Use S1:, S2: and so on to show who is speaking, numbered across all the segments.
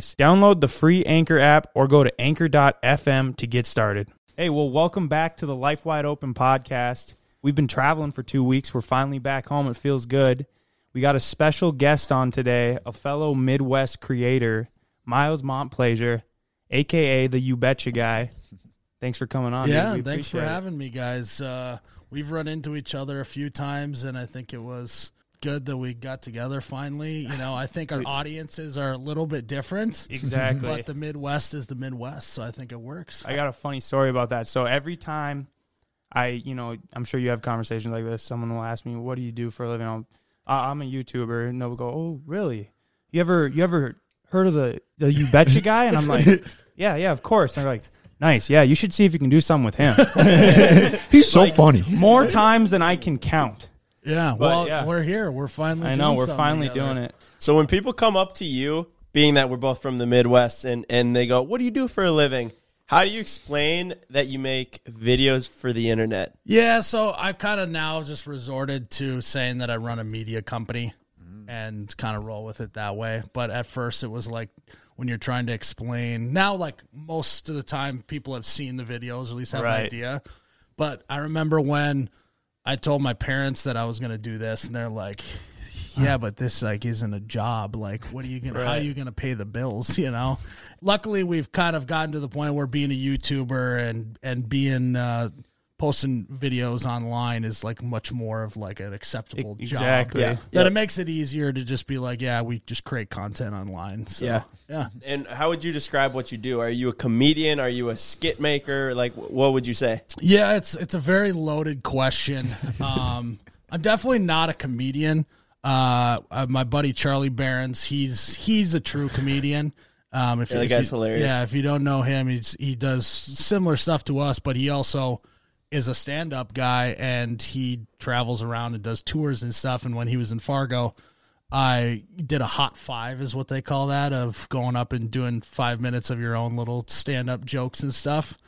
S1: Download the free Anchor app or go to anchor.fm to get started. Hey, well, welcome back to the Life Wide Open podcast. We've been traveling for two weeks. We're finally back home. It feels good. We got a special guest on today, a fellow Midwest creator, Miles Montplaisir, aka the You Betcha guy. Thanks for coming on.
S2: Yeah, thanks for
S1: it.
S2: having me, guys. Uh, we've run into each other a few times, and I think it was good that we got together finally. You know, I think our audiences are a little bit different,
S1: Exactly.
S2: but the Midwest is the Midwest, so I think it works.
S1: I got a funny story about that. So every time I, you know, I'm sure you have conversations like this. Someone will ask me, "What do you do for a living?" I'm, I'm a YouTuber, and they'll go, "Oh, really? You ever, you ever heard of the the You Betcha guy?" And I'm like, "Yeah, yeah, of course." And they're like, "Nice, yeah, you should see if you can do something with him."
S3: He's so funny.
S1: More times than I can count.
S2: Yeah, well,
S1: yeah.
S2: we're here. We're finally.
S1: I know
S2: doing
S1: we're finally
S2: together.
S1: doing it.
S4: So when people come up to you, being that we're both from the Midwest, and, and they go, What do you do for a living? How do you explain that you make videos for the internet?
S2: Yeah, so I've kind of now just resorted to saying that I run a media company mm-hmm. and kind of roll with it that way. But at first, it was like when you're trying to explain. Now, like most of the time, people have seen the videos, or at least have
S1: Right.
S2: an idea. But I remember when I told my parents that I was going to do this, and they're like, "Yeah, but this like isn't a job. Like, what are you gonna? How are you gonna pay the bills? You know." Luckily, we've kind of gotten to the point where being a YouTuber and and being uh, posting videos online is like much more of like an acceptable
S1: Exactly.
S2: job.
S1: Yeah.
S2: That
S4: Yeah.
S2: it makes it easier to just be like, yeah, we just create content online. So,
S4: Yeah.
S2: yeah.
S4: And how would you describe what you do? Are you a comedian? Are you a skit maker? Like, what would you say?
S2: Yeah, it's it's a very loaded question. Um, I'm definitely not a comedian. Uh, uh, my buddy Charlie Berens, he's he's a true comedian. Um, if,
S4: Yeah, the
S2: if
S4: guy's
S2: you-
S4: hilarious.
S2: Yeah, if you don't know him, he's he does similar stuff to us, but he also is a stand-up guy and he travels around and does tours and stuff. And when he was in Fargo, I did a hot five, is what they call that, of going up and doing five minutes of your own little stand-up jokes and stuff.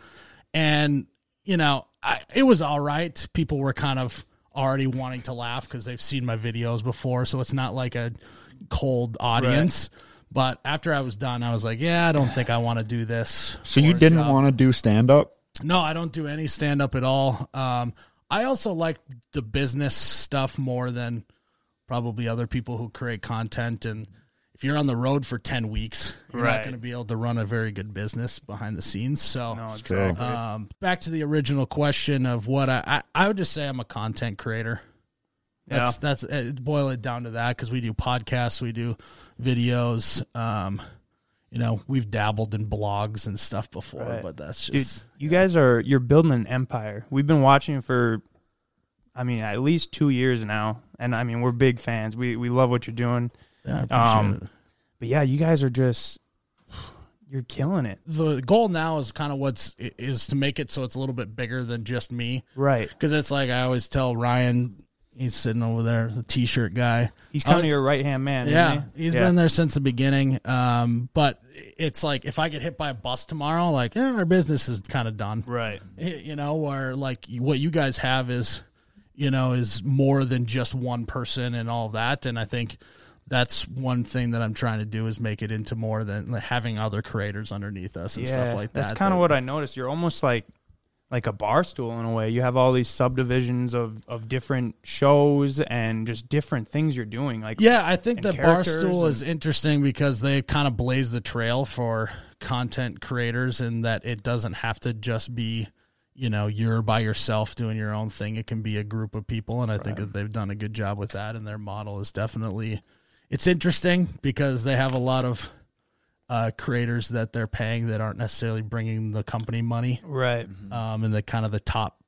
S2: And you know, I, it was all right. People were kind of already wanting to laugh because they've seen my videos before, so it's not like a cold audience. But after I was done, I was like, "Yeah, I don't think I want to do this."
S3: So you didn't want to do stand up?
S2: No, I don't do any stand up at all. Um, I also like the business stuff more than probably other people who create content. And if you're on the road for 10 weeks, you're not going to be able to run a very good business behind the scenes. So,
S1: No, it's
S2: um, back to the original question of what I, I, I would just say I'm a content creator. That's, that's, uh, boil it down to that because we do podcasts, we do videos. Um, you know, we've dabbled in blogs and stuff before,
S1: Right.
S2: but that's just Dude,
S1: you guys are you're building an empire. We've been watching for I mean, at least 2 years now. And I mean, we're big fans. We we love what you're doing.
S2: Yeah, I appreciate
S1: Um,
S2: it.
S1: But yeah, you guys are just you're killing it.
S2: the goal now is kind of what's is to make it so it's a little bit bigger than just me
S1: Right.
S2: because it's like I always tell Ryan he's sitting over there the t-shirt guy
S1: He's kind of your right-hand man,
S2: yeah
S1: he?
S2: he's
S1: Yeah.
S2: been there since the beginning um but it's like if I get hit by a bus tomorrow like eh, our business is kind of done
S1: Right.
S2: you know where like what you guys have is you know is more than just one person and all that and i think that's one thing that i'm trying to do is make it into more than like, having other creators underneath us and stuff like that
S1: That's kind of what I noticed. You're almost like like a Barstool in a way. You have all these subdivisions of of different shows and just different things you're doing. Like
S2: Yeah, I think that Barstool
S1: and-
S2: is interesting because they kind of blaze the trail for content creators in that it doesn't have to just be, you know, you're by yourself doing your own thing. It can be a group of people and I think that they've done a good job with that and their model is definitely it's interesting because they have a lot of uh, creators that they're paying that aren't necessarily bringing the company money
S1: right.
S2: um, and the kind of the top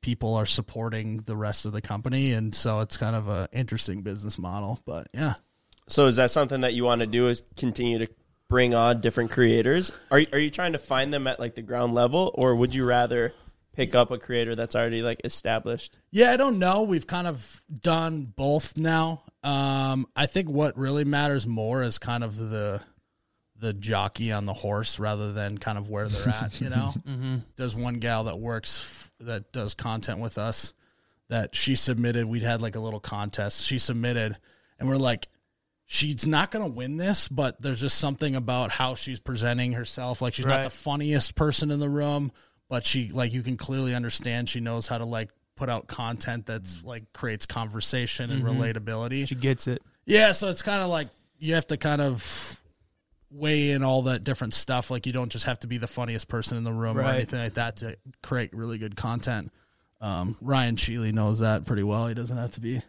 S2: people are supporting the rest of the company and so it's kind of a interesting business model but yeah
S4: So is that something that you want to do? Is continue to bring on different creators? Are are you trying to find them at like the ground level, or would you rather pick up a creator that's already like established?
S2: Yeah, I don't know. We've kind of done both now. Um, I think what really matters more is kind of the the jockey on the horse rather than kind of where they're at. You know, mm-hmm. there's one gal that works that does content with us that she submitted. We'd had like a little contest. She submitted, and we're like, she's not going to win this, but there's just something about how she's presenting herself. Like she's not the funniest person in the room, but she like you can clearly understand she knows how to like put out content that's mm. like creates conversation and mm-hmm. relatability.
S1: She gets it.
S2: Yeah, so it's kind of like you have to kind of weigh in all that different stuff. Like you don't just have to be the funniest person in the room or anything like that to create really good content. Um, Ryan Sheely knows that pretty well. He doesn't have to be.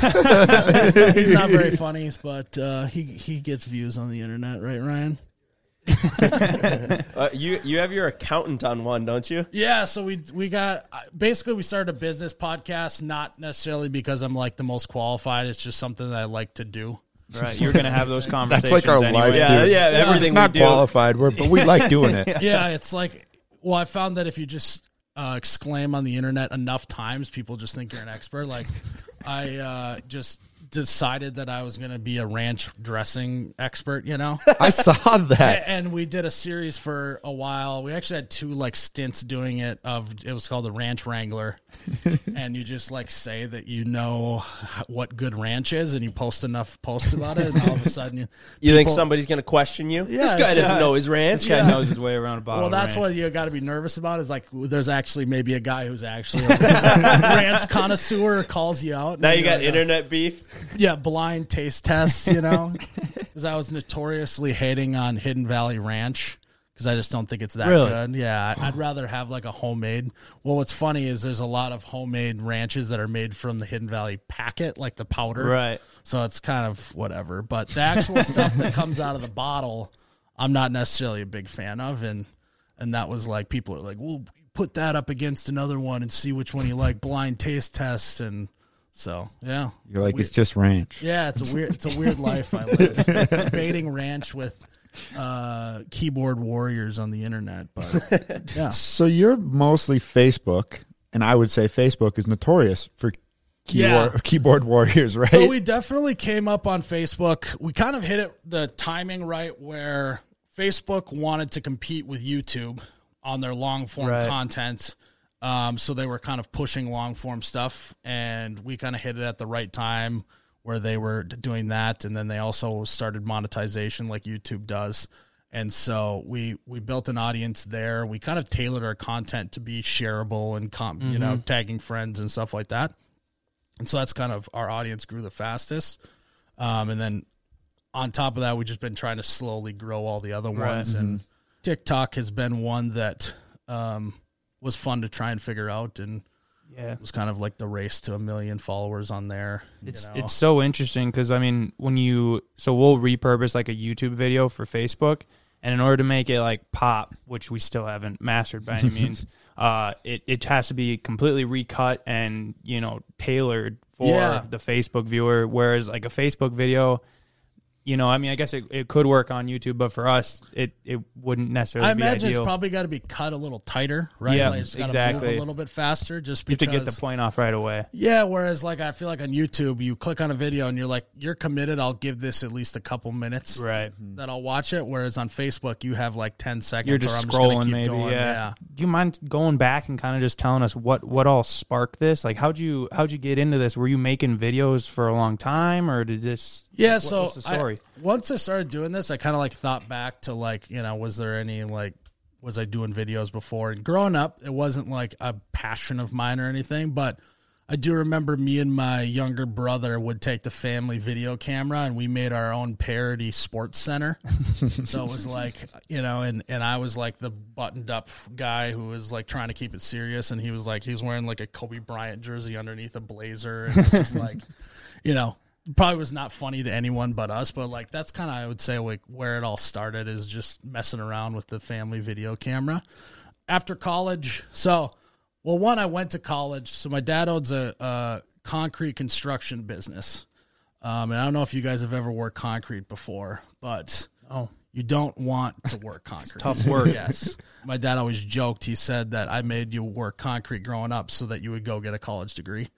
S2: he's, not, he's not very funny, but uh, he he gets views on the internet, right, Ryan?
S4: Uh, you you have your accountant on one, don't you?
S2: Yeah, so we we got basically we started a business podcast, not necessarily because I'm like the most qualified. It's just something that I like to do.
S1: Right. You're gonna have those conversations.
S3: That's like our
S1: anyway.
S3: life,
S4: Yeah,
S3: dude.
S4: yeah, everything
S3: It's not
S4: we do.
S3: qualified, we're, but we like doing it.
S2: yeah, it's like well, I found that if you just uh, exclaim on the internet enough times, people just think you're an expert. Like I uh, just decided that I was going to be a ranch dressing expert, you know.
S3: I saw that.
S2: And we did a series for a while. We actually had two like stints doing it. Of it was called the Ranch Wrangler, and you just like say that you know what good ranch is, and you post enough posts about it, and all of a sudden you.
S4: You think somebody's gonna question you?
S2: Yeah,
S4: this guy doesn't
S2: uh,
S4: know his ranch.
S1: This guy knows his way around a bottle.
S2: Well,
S1: of
S2: that's
S1: ranch.
S2: what you got to be nervous about. Is like there's actually maybe a guy who's actually a ranch connoisseur calls you out.
S4: Now you got
S2: like,
S4: internet beef.
S2: Yeah, blind taste tests, you know, because I was notoriously hating on Hidden Valley Ranch because I just don't think it's that
S1: Really?
S2: good. Yeah, I'd rather have like a homemade. Well, what's funny is there's a lot of homemade ranches that are made from the Hidden Valley packet, like the powder.
S1: Right.
S2: So it's kind of whatever. But the actual stuff that comes out of the bottle, I'm not necessarily a big fan of, and and that was like people are like, well, put that up against another one and see which one you like. Blind taste test and. So yeah,
S3: You're like, it's just ranch.
S2: yeah, it's a weird it's a weird life I live. Debating ranch with uh, keyboard warriors on the internet, but yeah.
S3: So you're mostly Facebook, and I would say Facebook is notorious for keyboard,
S2: Yeah.
S3: keyboard warriors, right?
S2: So we definitely came up on Facebook. We kind of hit it the timing right where Facebook wanted to compete with YouTube on their long form
S1: Right.
S2: content. Um, so they were kind of pushing long form stuff, and we kind of hit it at the right time where they were doing that, and then they also started monetization like YouTube does. And so we we built an audience there. We kind of tailored our content to be shareable and com- you know tagging friends and stuff like that. And so that's kind of our audience grew the fastest. Um, and then on top of that, we've just been trying to slowly grow all the other ones. And TikTok has been one that um, was fun to try and figure out. And
S1: Yeah.
S2: it was kind of like the race to a million followers on there. you
S1: It's
S2: know.
S1: it's so interesting because I mean when you so we'll repurpose like a YouTube video for Facebook, and in order to make it like pop, which we still haven't mastered by any means, uh, it it has to be completely recut and you know tailored for
S2: Yeah.
S1: the Facebook viewer. Whereas like a Facebook video. You know, I mean, I guess it, it could work on YouTube, but for us, it, it wouldn't necessarily
S2: I imagine it's probably got to be cut a little tighter, right?
S1: Yeah,
S2: like it's
S1: exactly.
S2: Move a little bit faster, just
S1: you have
S2: because
S1: to get the point off right away.
S2: Yeah, whereas like I feel like on YouTube, you click on a video and you're like, you're committed. I'll give this at least a couple minutes,
S1: Right.
S2: That I'll watch it. Whereas on Facebook, you have like ten seconds.
S1: You're
S2: or
S1: just
S2: I'm just
S1: scrolling,
S2: keep
S1: maybe.
S2: going.
S1: Yeah. Do you mind going back and kind of just telling us what what all sparked this? Like, how'd you how'd you get into this? Were you making videos for a long time, or did this?
S2: Yeah,
S1: what-
S2: so
S1: what's the
S2: I-
S1: story?
S2: once I started doing this, I kind of like thought back to like, you know, was there any like, was I doing videos before? And growing up, it wasn't like a passion of mine or anything, but I do remember me and my younger brother would take the family video camera and we made our own parody sports center. so it was like, you know, and, and I was like the buttoned up guy who was like trying to keep it serious. And he was like, he was wearing like a Kobe Bryant jersey underneath a blazer. And it was just like, you know, probably was not funny to anyone but us, but like that's kind of I would say like where it all started is just messing around with the family video camera. After college, so well, one I went to college, so my dad owns a, a concrete construction business, um, and I don't know if you guys have ever worked concrete before, but
S1: Oh,
S2: you don't want to work concrete.
S1: tough work.
S2: yes. My dad always joked. He said that I made you work concrete growing up so that you would go get a college degree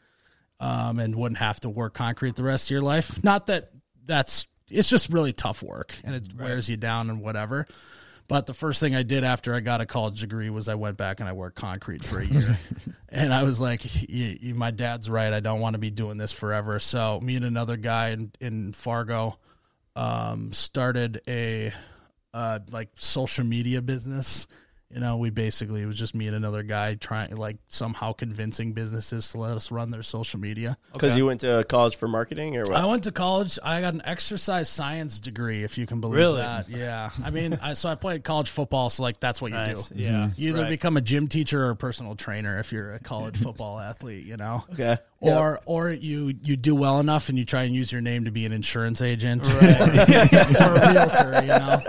S2: um, and wouldn't have to work concrete the rest of your life. Not that that's, it's just really tough work and it wears you down and whatever. But the first thing I did after I got a college degree was I went back and I worked concrete for a year. and I was like, my dad's right. I don't want to be doing this forever. So me and another guy in, in Fargo um, started a uh, like social media business. You know, we basically it was just me and another guy trying like somehow convincing businesses to let us run their social media.
S4: Because you went to college for marketing or what?
S2: I went to college. I got an exercise science degree, if you can believe
S1: Really?
S2: that. Yeah. I mean, I, so I played college football, so like that's what you
S1: Nice.
S2: do.
S1: Yeah.
S2: You either
S1: Right.
S2: become a gym teacher or a personal trainer if you're a college football athlete, you know.
S4: okay.
S2: Or or you you do well enough and you try and use your name to be an insurance agent or, or a realtor, you know.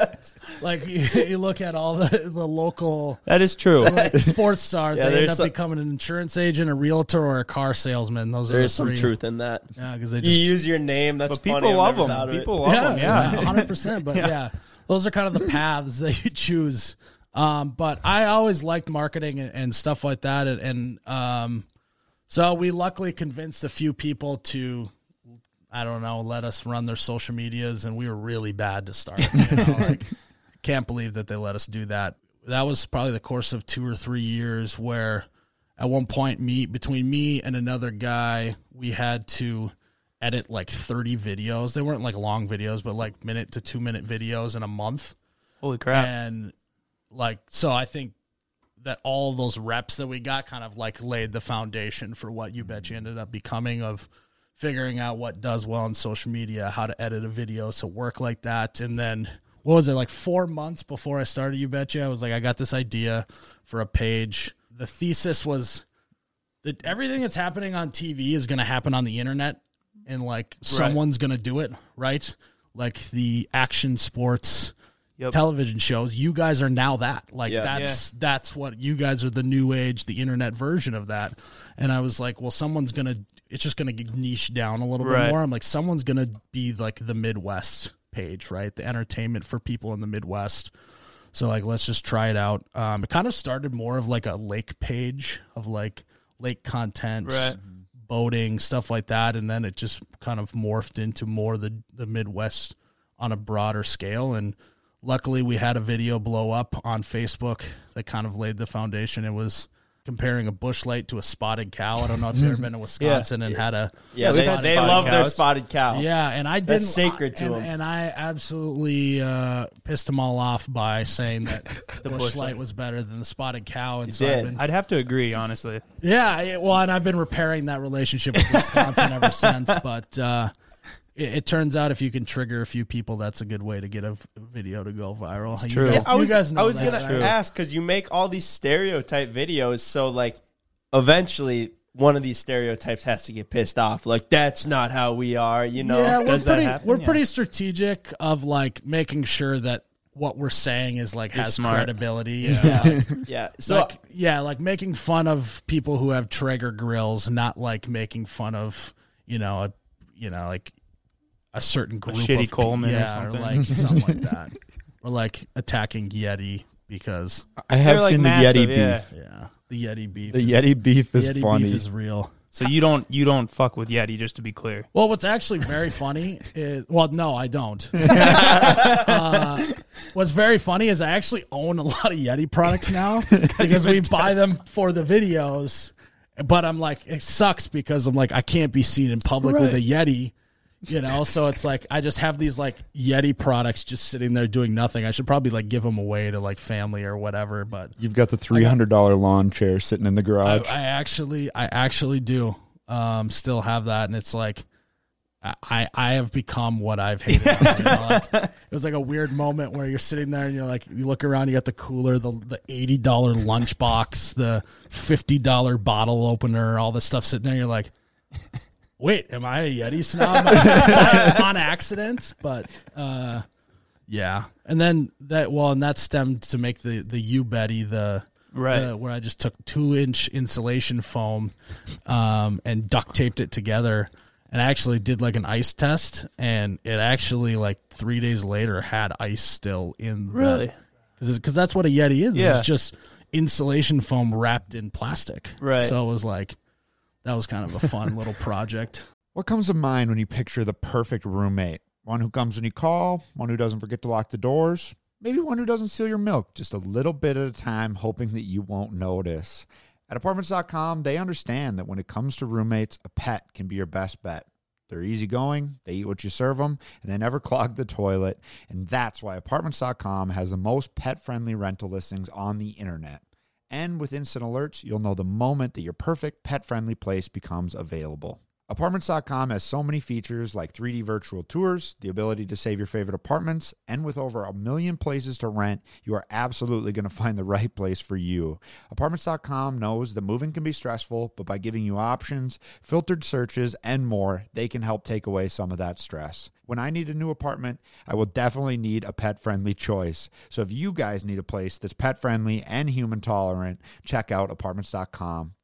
S2: Like you, you look at all the, the local
S1: that is true.
S2: like, sports stars,
S4: Yeah,
S2: they end up
S4: some-
S2: becoming an insurance agent, a realtor, or a car salesman. Those
S4: There's
S2: are the
S4: some
S2: three.
S4: truth in that.
S2: Yeah, because they
S4: You
S2: just
S4: use your name. That's
S1: but people
S4: funny.
S1: Love them.
S4: thought of it.
S1: People love them. Yeah.
S2: hundred percent. But yeah. those are kind of the paths that you choose. Um, but I always liked marketing and, and stuff like that, and, and um, so we luckily convinced a few people to, I don't know, let us run their social medias, and we were really bad to start. You know, like, can't believe that they let us do that. That was probably the course of two or three years where at one point me between me and another guy we had to edit like 30 videos they weren't like long videos but like minute to two minute videos in a month
S1: Holy crap!
S2: and like so i think that all those reps that we got kind of like laid the foundation for what You Betcha ended up becoming of figuring out what does well on social media how to edit a video to work like that. And then what was it like four months before i started You Betcha i was like i got this idea for a page. The thesis was that everything that's happening on tv is going to happen on the internet and like someone's going to do it right? Like the action sports
S1: Yep.
S2: television shows. You guys are now that. Like
S4: Yeah.
S2: that's that's what you guys are the new age, the internet version of that. And I was like, well, someone's gonna. It's just gonna get niche down a little
S1: Right.
S2: bit more. I'm like, someone's gonna be like the Midwest page, right? The entertainment for people in the Midwest. So like, let's just try it out. Um, it kind of started more of like a lake page of like lake content,
S1: Right.
S2: boating, stuff like that, and then it just kind of morphed into more the the Midwest on a broader scale. And luckily, we had a video blow up on Facebook that kind of laid the foundation. It was comparing a Busch Light to a spotted cow. I don't know if you've ever been to Wisconsin and had a
S4: Yeah,
S1: we've
S4: they, they
S1: spotted
S4: love their spotted cow.
S2: yeah, and I didn't.
S4: That's sacred to
S2: and,
S4: 'em.
S2: And I absolutely uh, pissed them all off by saying that the Busch,
S1: Busch
S2: Light
S1: light.
S2: was better than the spotted cow. And
S4: You
S2: so I've
S4: did.
S2: been-
S1: I'd have to agree, honestly.
S2: yeah, well, and I've been repairing that relationship with Wisconsin ever since. But uh, it, it turns out if you can trigger a few people, that's a good way to get a video to go viral. You
S1: true.
S2: guys-
S4: I
S2: you
S4: was,
S2: guys know
S4: I was gonna
S2: right?
S4: ask because you make all these stereotype videos, so like eventually one of these stereotypes has to get pissed off. Like that's not how we are, you know?
S2: yeah, we're
S1: that
S2: pretty,
S1: happen?
S2: we're
S1: Yeah.
S2: pretty strategic of like making sure that what we're saying is like
S1: You're
S2: has
S1: smart.
S2: credibility. Yeah.
S4: yeah. So
S2: like yeah, like making fun of people who have Traeger grills, not like making fun of you know a you know like a certain group
S1: shitty
S2: of pe-
S1: Coleman or
S2: yeah,
S1: something.
S2: like something like that, or like attacking Yeti because
S3: I have
S1: They're, like,
S3: seen
S1: massive,
S3: the Yeti
S1: yeah.
S3: beef.
S2: yeah, the Yeti beef.
S3: The
S2: is-
S3: Yeti beef is
S2: Yeti
S3: funny.
S2: beef is real.
S1: So you don't you don't fuck with Yeti, just to be clear.
S2: Well, what's actually very funny is well, no, I don't. uh, what's very funny is I actually own a lot of Yeti products now because we buy them for the videos. But I'm like, it sucks because I'm like, I can't be seen in public with a Yeti, you know. So it's like I just have these like Yeti products just sitting there doing nothing. I should probably like give them away to like family or whatever. But
S3: You've got the three hundred dollar lawn chair sitting in the
S2: I,
S3: garage.
S2: I actually, I actually do um, still have that, and it's like I, I have become what I've hated. you know, like, it was like a weird moment where you're sitting there and you're like, you look around, you got the cooler, the the eighty dollar lunchbox, the fifty dollar bottle opener, all this stuff sitting there. You're like, wait, am I a Yeti snob on accident? But uh, yeah, and then that well, and that stemmed to make the the U Betty the
S1: Right.
S2: the- where I just took two inch insulation foam um, and duct taped it together. And I actually did like an ice test, and it actually like three days later had ice still in.
S1: Really?
S2: Because that's what a Yeti is.
S1: Yeah.
S2: It's just insulation foam wrapped in plastic.
S1: Right.
S2: So it was like that was kind of a fun little project.
S3: What comes to mind when you picture the perfect roommate? One who comes when you call, one who doesn't forget to lock the doors, maybe one who doesn't steal your milk just a little bit at a time, hoping that you won't notice. At apartments.com, they understand that when it comes to roommates, a pet can be your best bet. They're easygoing, they eat what you serve them, and they never clog the toilet. And that's why apartments.com has the most pet friendly rental listings on the internet. And with instant alerts, you'll know the moment that your perfect pet friendly place becomes available. Apartments.com has so many features like 3D virtual tours, the ability to save your favorite apartments, and with over a million places to rent, you are absolutely going to find the right place for you. Apartments.com knows that moving can be stressful, but by giving you options, filtered searches, and more, they can help take away some of that stress. When I need a new apartment, I will definitely need a pet friendly choice. So if you guys need a place that's pet friendly and human tolerant, check out apartments.com,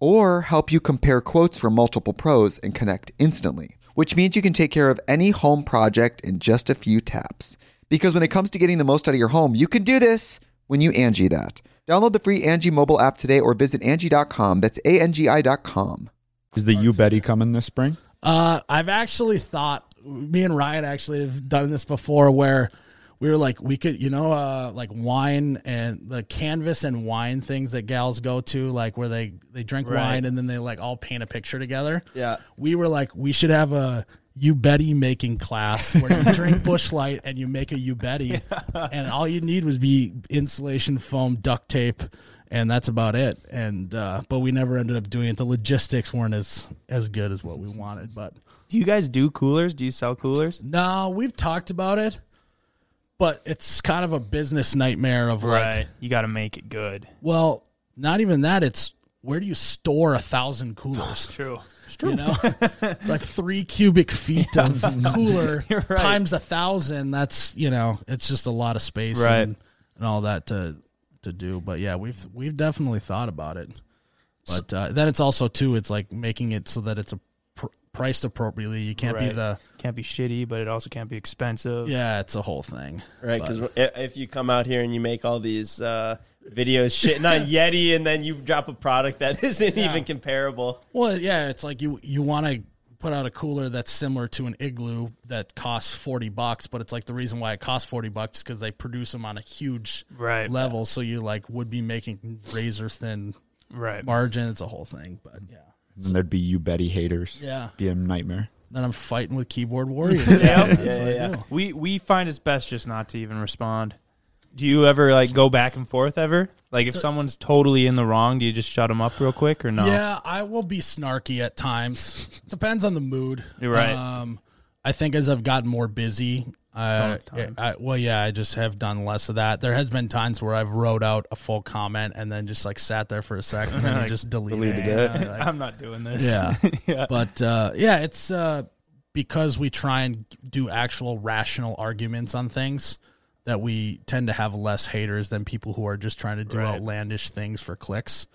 S5: or help you compare quotes from multiple pros and connect instantly, which means you can take care of any home project in just a few taps. Because when it comes to getting the most out of your home, you can do this when you Angi that. Download the free Angi mobile app today or visit Angi.com. That's A N G I.com.
S3: Is the You Betty coming this spring?
S2: Uh, I've actually thought me and Ryan actually have done this before where we were like we could you know uh like wine and the canvas and wine things that gals go to like where they they drink
S1: Right.
S2: wine and then they like all paint a picture together.
S4: Yeah.
S2: We were like we should have a you Betty making class where you drink Busch Light and you make a you Betty and all you need was be insulation foam duct tape and that's about it and uh but we never ended up doing it the logistics weren't as as good as what we wanted but
S1: Do you guys do coolers? Do you sell coolers?
S2: no, we've talked about it, but it's kind of a business nightmare of like,
S1: You got to make it good.
S2: well, not even that. It's where do you store a thousand coolers?
S1: True. It's true.
S2: You know, it's like three cubic feet of cooler
S1: right.
S2: times a thousand. That's you know, it's just a lot of space
S1: Right.
S2: and, and all that to to do. But yeah, we've we've definitely thought about it. But uh, then it's also too. It's like making it so that it's a pr- priced appropriately. You can't be
S1: Right.
S2: the
S1: Can't be shitty, but it also can't be expensive.
S2: yeah. It's a whole thing.
S4: Right, because if you come out here and you make all these uh, videos shitting on Yeti, and then you drop a product that isn't
S2: Yeah.
S4: even comparable,
S2: Well, yeah, it's like you you want to put out a cooler that's similar to an igloo that costs 40 bucks, but it's like the reason why it costs 40 bucks because they produce them on a huge
S1: Right.
S2: level, so you like would be making razor thin
S1: Right.
S2: margin. It's a whole thing, but yeah.
S3: And there'd be You Betty haters.
S2: Yeah.
S3: Be a nightmare.
S2: Then I'm fighting with keyboard warriors.
S1: Yeah.
S2: that's
S4: Yeah,
S2: what I
S4: yeah,
S2: do.
S1: We we find it's best just not to even respond. Do you ever like go back and forth ever? Like if someone's totally in the wrong, do you just shut them up real quick or no?
S2: Yeah, I will be snarky at times. Depends on the mood.
S1: You're right.
S2: Um, I think as I've gotten more busy, I,
S1: time.
S2: I well, yeah, I just have done less of that. There has been times where I've wrote out a full comment and then just like sat there for a second and then
S1: Like,
S2: just deleted,
S3: deleted
S2: it.
S3: it.
S2: Like-
S1: I'm not doing this.
S2: yeah.
S1: yeah.
S2: But uh, yeah, it's uh, because we try and do actual rational arguments on things that we tend to have less haters than people who are just trying to do
S1: Right.
S2: outlandish things for clicks.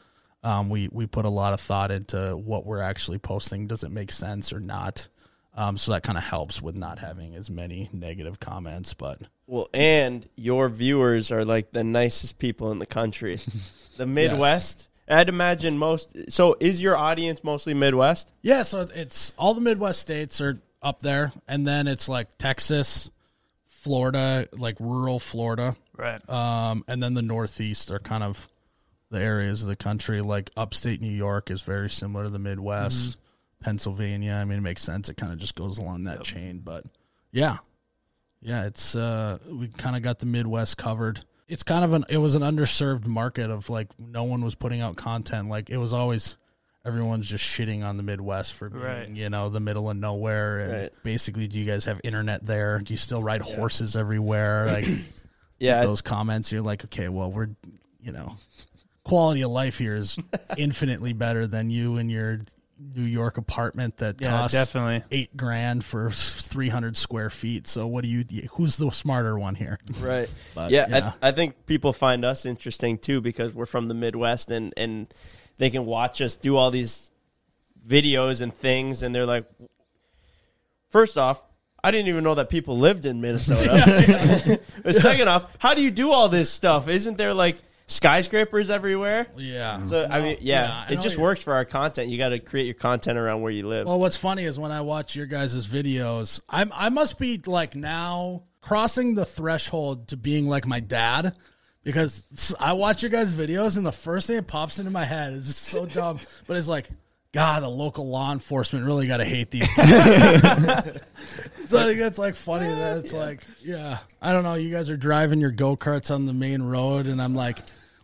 S2: Um, we we put a lot of thought into what we're actually posting. Does it make sense or not? Um, so that kind of helps with not having as many negative comments. But
S4: well, and your viewers are like the nicest people in the country. The Midwest, I'd imagine most. So, is your audience mostly Midwest?
S2: yeah, so it's all the Midwest states are up there, and then it's like Texas, Florida, like rural Florida.
S1: Right.
S2: Um, and then the Northeast are kind of the areas of the country. Like upstate New York is very similar to the Midwest. Pennsylvania, I mean, it makes sense. It kind of just goes along that chain. But yeah, yeah, it's uh, we kind of got the Midwest covered. It's kind of an it was an underserved market of like no one was putting out content. Like it was always everyone's just shitting on the Midwest for being,
S1: Right.
S2: you know, the middle of nowhere. And
S4: Right.
S2: basically, do you guys have internet there? Do you still ride horses everywhere? Like
S4: Yeah,
S2: those comments, you're like, okay, well, we're, you know, quality of life here is infinitely better than you and your New York apartment that
S1: Yeah,
S2: costs
S1: definitely.
S2: eight grand for 300 square feet. So what do you, who's the smarter one here?
S4: right.
S2: But,
S4: yeah,
S2: yeah.
S4: I, I think people find us interesting too because we're from the Midwest and and they can watch us do all these videos and things, and they're like, first off. I didn't even know that people lived in Minnesota. But second off, how do you do all this stuff? Isn't there like skyscrapers everywhere?
S2: Yeah.
S4: So I mean, yeah,
S2: I
S4: it just works for our content. You got to create your content around where you live.
S2: Well, what's funny is when I watch your guys' videos, I'm I must be like now crossing the threshold to being like my dad because I watch your guys' videos and the first thing that pops into my head is so dumb, but it's like. God, the local law enforcement really got to hate these guys. so I think that's like funny that it's like, yeah, I don't know. You guys are driving your go karts on the main road, and I'm like,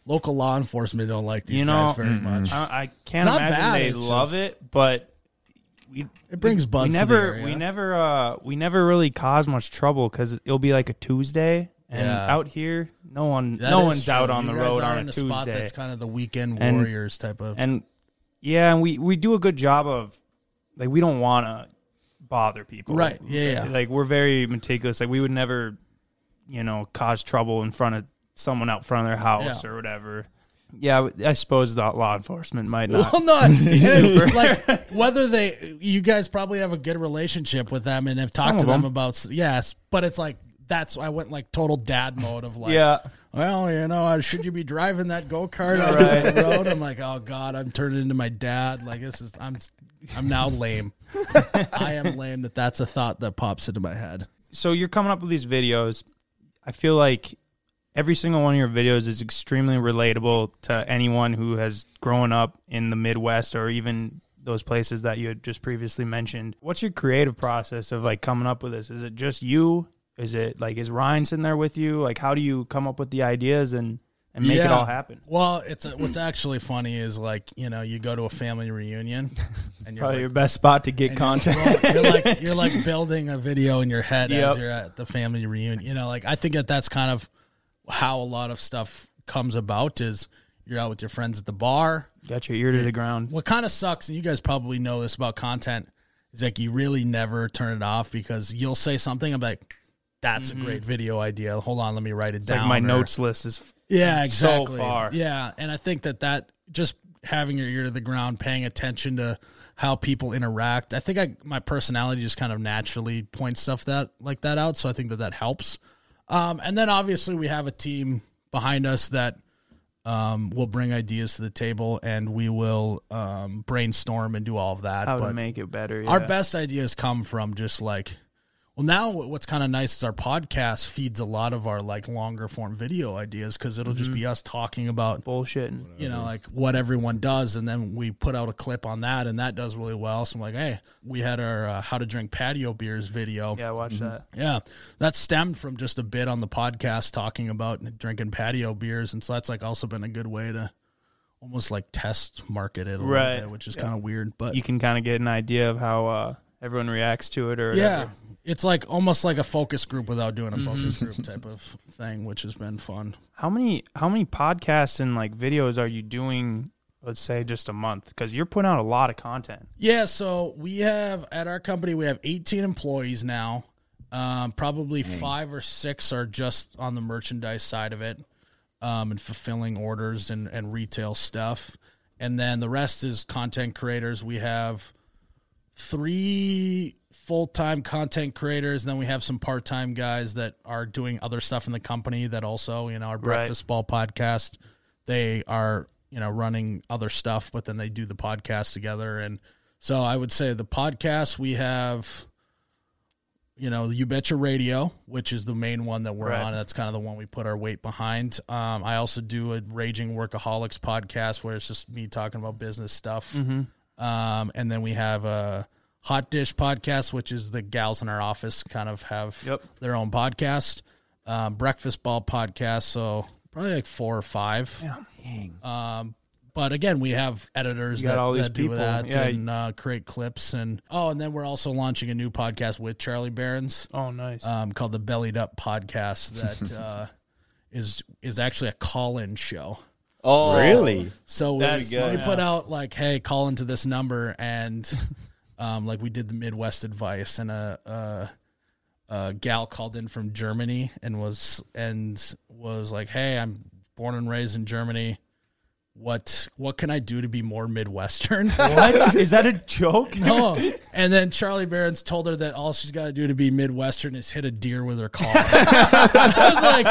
S2: local law enforcement don't like these
S1: You know,
S2: guys very much.
S1: I, I can't
S2: not
S1: imagine
S2: bad,
S1: they love
S2: just-
S1: it, but we
S2: It brings buzz.
S1: we
S2: to
S1: never
S2: the area.
S1: we never uh we never really cause much trouble because it'll be like a Tuesday, and
S2: Yeah.
S1: out here, no one
S2: That
S1: no one's
S2: true.
S1: out on
S2: You
S1: the
S2: guys
S1: road
S2: are
S1: on
S2: in
S1: a
S2: a spot
S1: Tuesday,
S2: that's kind of the weekend
S1: And-
S2: warriors type of.
S1: and Yeah, and we we do a good job of like we don't want to bother people.
S2: Right, yeah, yeah.
S1: Like we're very meticulous. Like we would never, you know, cause trouble in front of someone out front of their house
S2: Yeah.
S1: or whatever. Yeah, I suppose the law enforcement might not.
S2: Well, no, and, like whether they, you guys probably have a good relationship with them and have talked
S1: Some
S2: to
S1: of
S2: them
S1: them.
S2: about, s- yes, but it's like that's I went like total dad mode of like,
S1: yeah,
S2: well, you know, uh, should you be driving that go kart on the road? I'm like, oh god, I'm turning into my dad. Like this is, I'm, I'm now lame. I am lame. That that's a thought that pops into my head.
S1: so you're coming up with these videos. I feel like every single one of your videos is extremely relatable to anyone who has grown up in the Midwest or even those places that you had just previously mentioned. What's your creative process of like coming up with this? Is it just you? Is it like is Ryan sitting there with you? Like how do you come up with the ideas and and make it all happen?
S2: Well, it's what's actually funny is like you know you go to a family reunion and you're
S1: Probably
S2: like,
S1: your best spot to get content.
S2: You're, you're like you're like building a video in your head as you're at the family reunion. You know, like I think that that's kind of how a lot of stuff comes about. Is you're out with your friends at the bar.
S1: Got your ear to the ground.
S2: What kind of sucks, and you guys probably know this about content, is like you really never turn it off because you'll say something. I'm like, that's a mm-hmm. great video idea. Hold on, let me write it
S1: It's
S2: down.
S1: like my
S2: or-
S1: notes list is
S2: yeah,
S1: so
S2: exactly.
S1: far.
S2: Yeah, and I think that that just having your ear to the ground, paying attention to how people interact. I think I my personality just kind of naturally points stuff that like that out. So I think that that helps. Um, and then obviously we have a team behind us that um, will bring ideas to the table, and we will um, brainstorm and do all of that.
S1: how
S2: but
S1: to make it better.
S2: our best ideas come from just like well now what's kind of nice is our podcast feeds a lot of our like longer form video ideas because it'll just be us talking about
S1: bullshitting.
S2: you know like what everyone does and then we put out a clip on that and that does really well so i'm like hey we had our uh, how to drink patio beers video
S1: Yeah, watch that.
S2: yeah, that stemmed from just a bit on the podcast talking about drinking patio beers, and so that's like also been a good way to almost like test market it a
S1: Right.
S2: little bit, which is kind of weird. But
S1: You can kind of get an idea of how uh, everyone reacts to it, or
S2: yeah,
S1: whatever.
S2: It's like almost like a focus group without doing a focus group type of thing, which has been fun.
S1: How many how many podcasts and like videos are you doing? Let's say just a month because you're putting out a lot of content.
S2: Yeah, so we have at our company we have 18 employees now. Um, probably five or six are just on the merchandise side of it, um, and fulfilling orders and, and retail stuff, and then the rest is content creators. We have three full time content creators, and then we have some part time guys that are doing other stuff in the company. That also, you know, our breakfast ball podcast. They are you know running other stuff, but then they do the podcast together. And so I would say the podcast we have. You know, the You Betcha Radio, which is the main one that we're
S1: Right.
S2: on. That's kind of the one we put our weight behind. Um, I also do a Raging Workaholics podcast where it's just me talking about business stuff. Um, and then we have a Hot Dish podcast, which is the gals in our office kind of have
S1: Yep.
S2: their own podcast. Um, Breakfast Ball podcast, so probably like four or five. Um, but again, we have editors that,
S1: all these
S2: that do that
S1: Yeah.
S2: and uh, create clips. And oh, and then we're also launching a new podcast with Charlie Berens
S1: Oh, nice.
S2: um, called the Bellied Up Podcast that uh, is is actually a call in show.
S4: Oh,
S3: Really?
S2: So we,
S4: That's
S2: we
S4: good.
S2: put out like, hey, call into this number, and um, like we did the Midwest advice, and a, a a gal called in from Germany and was and was like, hey, I'm born and raised in Germany. What what can I do to be more Midwestern?
S1: what is that a joke?
S2: No. And then Charlie Berens told her that all she's got to do to be Midwestern is hit a deer with her car. I was like,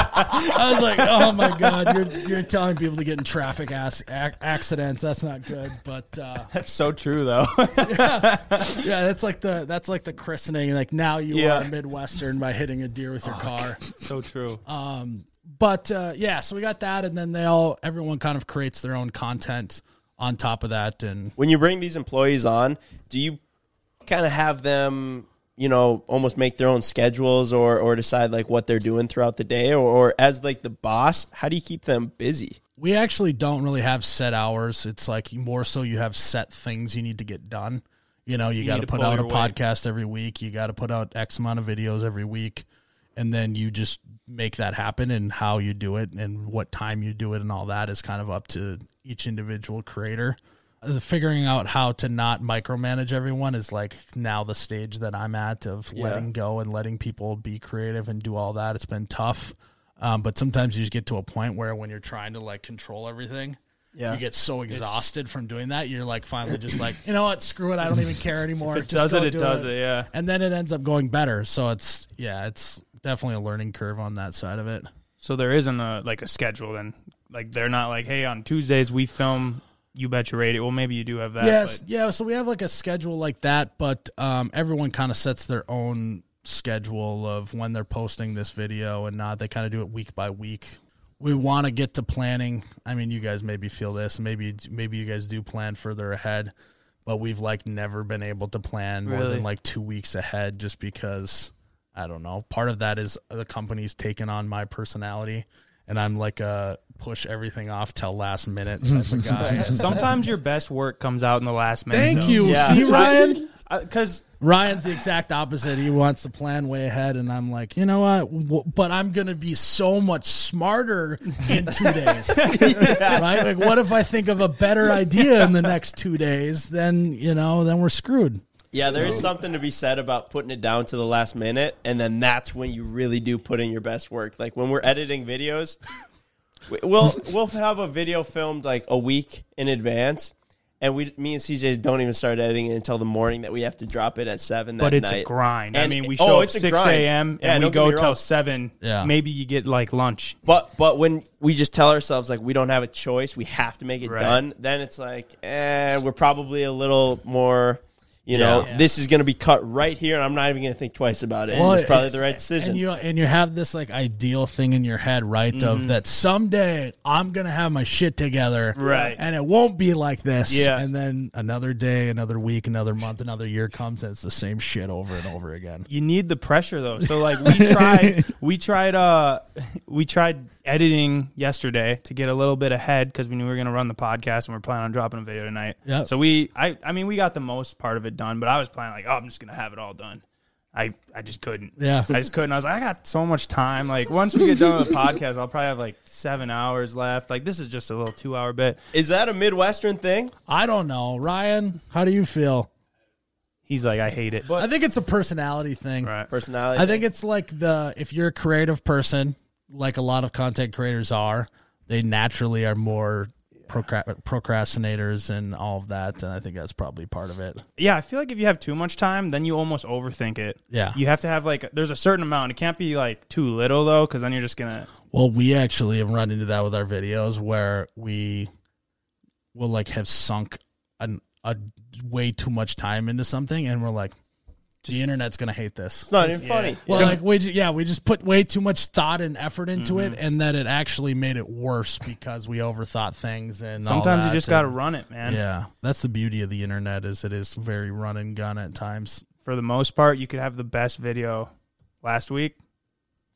S2: I was like, oh my god, you're you're telling people to get in traffic ass, ac- accidents. That's not good. But uh,
S1: That's so true though.
S2: yeah, that's like the that's like the christening. Like now you
S1: Yeah.
S2: are Midwestern by hitting a deer with your car.
S1: so true.
S2: But uh, yeah, so we got that, and then they all everyone kind of creates their own content on top of that, and
S4: when you bring these employees on, do you kind of have them, you know, almost make their own schedules or or decide like what they're doing throughout the day, or, or as like the boss, how do you keep them busy?
S2: We actually don't really have set hours. It's like more so you have set things you need to get done. You know, you,
S1: You
S2: got to put out a
S1: weight.
S2: podcast every week. You got to put out X amount of videos every week. And then you just make that happen and how you do it and what time you do it and all that is kind of up to each individual creator. uh, figuring out how to not micromanage everyone is like now the stage that I'm at of letting go and letting people be creative and do all that. It's been tough. Um, but sometimes you just get to a point where when you're trying to like control everything,
S4: Yeah.
S2: you get so exhausted from doing that. You're like finally just like, you know what, screw it. I don't even care anymore.
S1: It
S2: Just
S1: does it, it
S2: do
S1: does it, yeah.
S2: And then it ends up going better. So it's, yeah, it's definitely a learning curve on that side of it.
S1: So there isn't a like a schedule then. Like they're not like, hey, on Tuesdays we film You Bet Your Radio. Well, maybe you do have that.
S2: yes,
S1: but-
S2: yeah. So we have like a schedule like that, but um, everyone kind of sets their own schedule of when they're posting this video and not. They kind of do it week by week. We want to get to planning. I mean, you guys maybe feel this. Maybe maybe you guys do plan further ahead, but we've like never been able to plan more than like two weeks ahead, just because I don't know. Part of that is the company's taken on my personality, and I'm like a push everything off till last minute type of guy.
S1: Sometimes your best work comes out in the last minute.
S2: Thank
S1: though.
S2: you.
S4: Yeah.
S2: See, Ryan?
S1: Uh, because
S2: Ryan's the exact opposite. He wants to plan way ahead, and I'm like, you know what? But I'm gonna be so much smarter in two days, right? Like, what if I think of a better idea in the next two days? Then you know, then we're screwed.
S4: Yeah, there is something to be said about putting it down to the last minute, and then that's when you really do put in your best work. Like when we're editing videos, we- we'll we'll have a video filmed like a week in advance, and we, me and CJ, don't even start editing it until the morning that we have to drop it at seven.
S1: but
S4: that
S1: it's
S4: night.
S1: a grind. I
S4: And-
S1: mean, we
S4: oh,
S1: show up
S4: it's a
S1: six
S4: grind.
S1: a.m.
S4: Yeah,
S1: and we
S4: don't get
S1: go
S4: me
S1: till
S4: wrong.
S1: seven.
S2: Yeah.
S1: maybe you get like lunch.
S4: But but when we just tell ourselves like we don't have a choice, we have to make it
S1: Right.
S4: done. Then it's like, eh, we're probably a little more. You know,
S2: Yeah.
S4: this is going to be cut right here, and I'm not even going to think twice about it. Well, it's probably the right decision.
S2: And you and you have this like ideal thing in your head, right?
S1: Mm-hmm.
S2: Of that someday I'm gonna have my shit together,
S1: Right.
S2: And it won't be like this.
S1: Yeah.
S2: And then another day, another week, another month, another year comes, and it's the same shit over and over again.
S1: You need the pressure though. So like we tried, we tried, uh, we tried editing yesterday to get a little bit ahead because we knew we were gonna run the podcast and we're planning on dropping a video tonight.
S2: Yep.
S1: So we, I, I mean, we got the most part of it done, but I was planning like, oh, I'm just gonna have it all done. I, I just couldn't.
S2: Yeah.
S1: I just couldn't. I was like, I got so much time. Like once we get done with the podcast, I'll probably have like seven hours left. Like this is just a little two hour bit.
S4: is that a Midwestern thing?
S2: I don't know, Ryan. How do you feel?
S1: He's like, I hate it.
S2: But I think it's a personality thing.
S1: right.
S4: Personality.
S2: I think it's like the if you're a creative person, like a lot of content creators are, they naturally are more procrastinators and all of that, and I think that's probably part of it.
S1: Yeah, I feel like if you have too much time, then you almost overthink it.
S2: Yeah.
S1: You have to have like there's a certain amount. It can't be like too little though, because then you're just gonna.
S2: Well, we actually have run into that with our videos where we will like have sunk an, a way too much time into something, and we're like, the internet's gonna hate this.
S4: it's not even funny.
S2: Well, like we ju- yeah, we just put way too much thought and effort into it, mm-hmm. and that it actually made it worse because we overthought things and all
S1: Sometimes you
S2: that,
S1: just got to
S2: and-
S1: run it, man.
S2: Yeah, that's the beauty of the internet is it is very run and gun at times.
S1: For the most part, you could have the best video last week.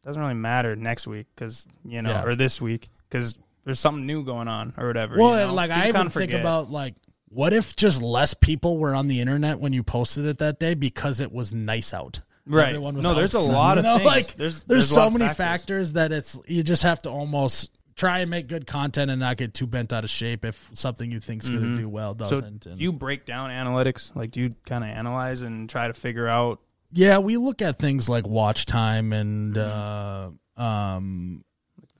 S1: Doesn't really matter next week because you know,
S2: Yeah.
S1: or this week because there's something new going on or whatever.
S2: Well,
S1: you know?
S2: and, like
S1: People
S2: I
S1: kinda
S2: even think
S1: forget.
S2: about like what if just less people were on the internet when you posted it that day because it was nice out.
S1: Right.
S2: Everyone was
S1: No, there's a
S2: outside,
S1: lot
S2: you
S1: of
S2: know?
S1: things.
S2: Like
S1: There's-
S2: there's,
S1: there's
S2: so many
S1: factors.
S2: factors that it's you just have to almost try and make good content and not get too bent out of shape if something you think's going to do well
S1: Mm-hmm. So
S2: doesn't. and-
S1: do you break down analytics? Like, do you kind of analyze and try to figure out?
S2: yeah, we look at things like watch time and
S1: Mm-hmm.
S2: uh, um,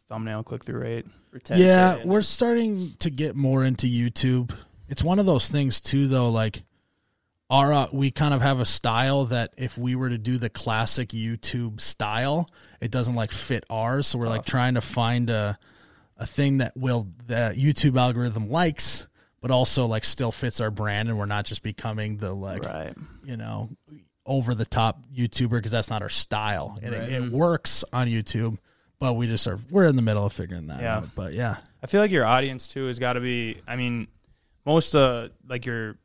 S1: Thumbnail click through rate.
S4: Retention
S2: Yeah,
S4: and-
S2: we're starting to get more into YouTube. It's one of those things too, though. Like, our uh, we kind of have a style that if we were to do the classic YouTube style, it doesn't like fit ours. So we're like trying to find a a thing that will the YouTube algorithm likes, but also like still fits our brand, and we're not just becoming the like
S1: Right.
S2: you know over the top YouTuber because that's not our style. And it, it works on YouTube, but we just are we're in the middle of figuring that
S1: Yeah.
S2: out. But yeah.
S1: I feel like your audience too has got to be. I mean, most uh like your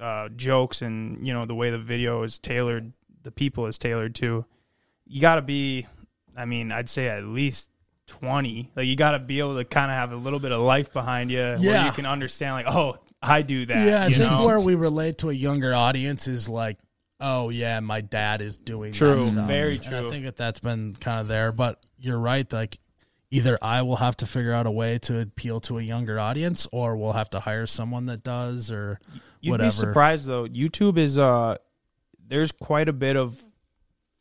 S1: uh jokes and you know the way the video is tailored, the people is tailored to. You got to be. I mean, I'd say at least twenty. Like you got to be able to kind of have a little bit of life behind you, where you can understand. Like, oh, I do that.
S2: Yeah, I think
S1: know?
S2: where we relate to a younger audience is like, oh yeah, my dad is doing
S1: True,
S2: that stuff.
S1: very
S2: And
S1: true.
S2: I think that that's been kind of there, but you're right. Like either I will have to figure out a way to appeal to a younger audience, or we'll have to hire someone that does, or
S1: You'd
S2: whatever.
S1: be surprised though. YouTube is uh, there's quite a bit of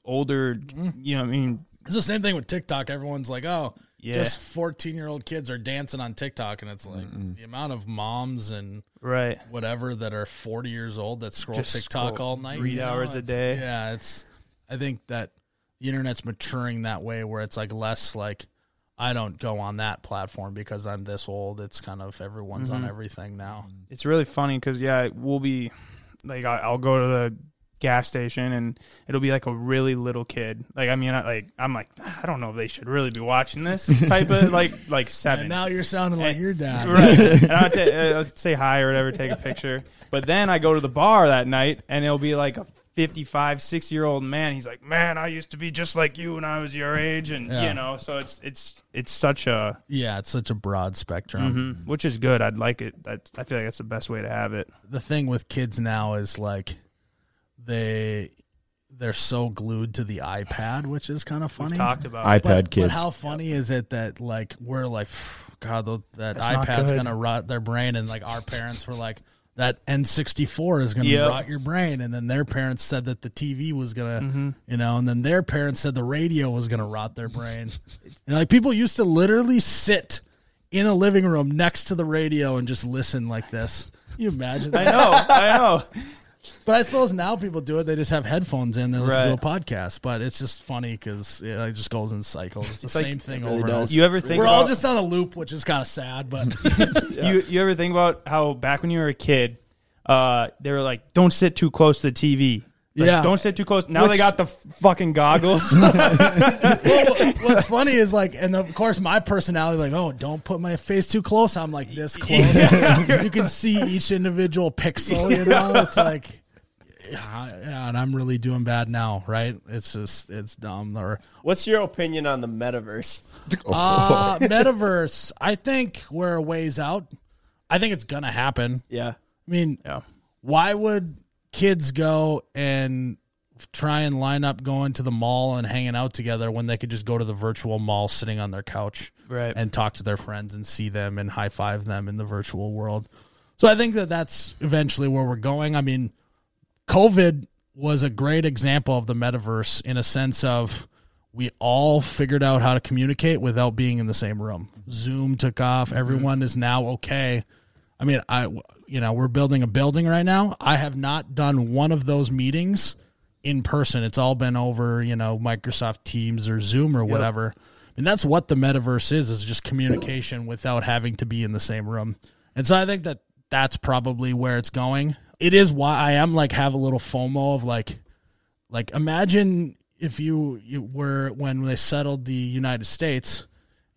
S1: older.
S2: Mm-hmm.
S1: You know, I mean,
S2: It's the same thing with TikTok. Everyone's like, oh,
S1: Yeah.
S2: just 14 year old kids are dancing on TikTok. And it's like the amount of moms and
S1: right?
S2: whatever that are 40 years old that scroll
S1: Just
S2: TikTok
S1: scroll
S2: all night.
S1: three
S2: you know?
S1: hours a
S2: It's-
S1: day.
S2: Yeah. It's, I think that the internet's maturing that way where it's like less like, I don't go on that platform because I'm this old. It's kind of everyone's
S1: Mm-hmm.
S2: on everything now.
S1: It's really funny because yeah, we'll be like I'll go to the gas station and it'll be like a really little kid. Like I mean, I, like I'm like I don't know if they should really be watching this type of like like seven.
S2: And now you're sounding like your dad.
S1: right. And I'll, uh, I'll say hi or whatever, take a picture. But then I go to the bar that night and it'll be like a 55, 6 year old man. He's like, man, I used to be just like you when I was your age. And,
S2: Yeah.
S1: you know, so it's, it's, it's such a,
S2: Yeah. It's such a broad spectrum.
S1: mhm, which is good. I'd like it. That, I feel like that's the best way to have it.
S2: the thing with kids now is like they they're so glued to the iPad, which is kind of funny.
S1: We've talked about
S3: iPad
S2: but,
S3: kids.
S2: But how funny is it that like we're like, God, tho- that
S1: That's
S2: iPad's gonna rot their brain, and like our parents were like, that N64 is gonna
S1: Yep.
S2: rot your brain, and then their parents said that the TV was gonna,
S1: Mm-hmm.
S2: you know, and then their parents said the radio was gonna rot their brain, and like people used to literally sit in a living room next to the radio and just listen like this. Can you imagine
S1: I know. I know.
S2: But I suppose now people do it. They just have headphones in. They listen to a podcast. But it's just funny because it like, just goes in cycles. It's the
S1: like-
S2: same thing
S4: really
S2: over and
S4: does.
S2: over.
S1: You ever think
S2: We're
S1: about,
S2: all just on a loop, which is kind of sad. But
S1: you, you ever think about how back when you were a kid, uh, they were like, don't sit too close to the TV. Like,
S2: Yeah.
S1: Don't sit too close. Now they got the fucking goggles.
S2: well, what's funny is like, and of course, my personality, like, oh, don't put my face too close. I'm like this close. you can see each individual pixel. You know, it's like. Yeah, yeah, and I'm really doing bad now, right? It's just it's dumb. Or
S4: What's your opinion on the metaverse?
S2: uh, metaverse, I think we're a ways out. I think it's gonna happen.
S4: Yeah.
S2: I mean,
S1: yeah.
S2: why would kids go and try and line up going to the mall and hanging out together when they could just go to the virtual mall sitting on their couch
S1: Right.
S2: and talk to their friends and see them and high five them in the virtual world? So I think that that's eventually where we're going. I mean, COVID was a great example of the metaverse in a sense of we all figured out how to communicate without being in the same room. Zoom took off. Mm-hmm. Everyone is now okay. I mean, I you know, we're building a building right now. I have not done one of those meetings in person. It's all been over, you know, Microsoft Teams or Zoom or whatever. And that's what the metaverse is, is just communication without having to be in the same room. And so I think that that's probably where it's going. It is why I am like have a little FOMO of like like imagine if you, you were when they settled the United States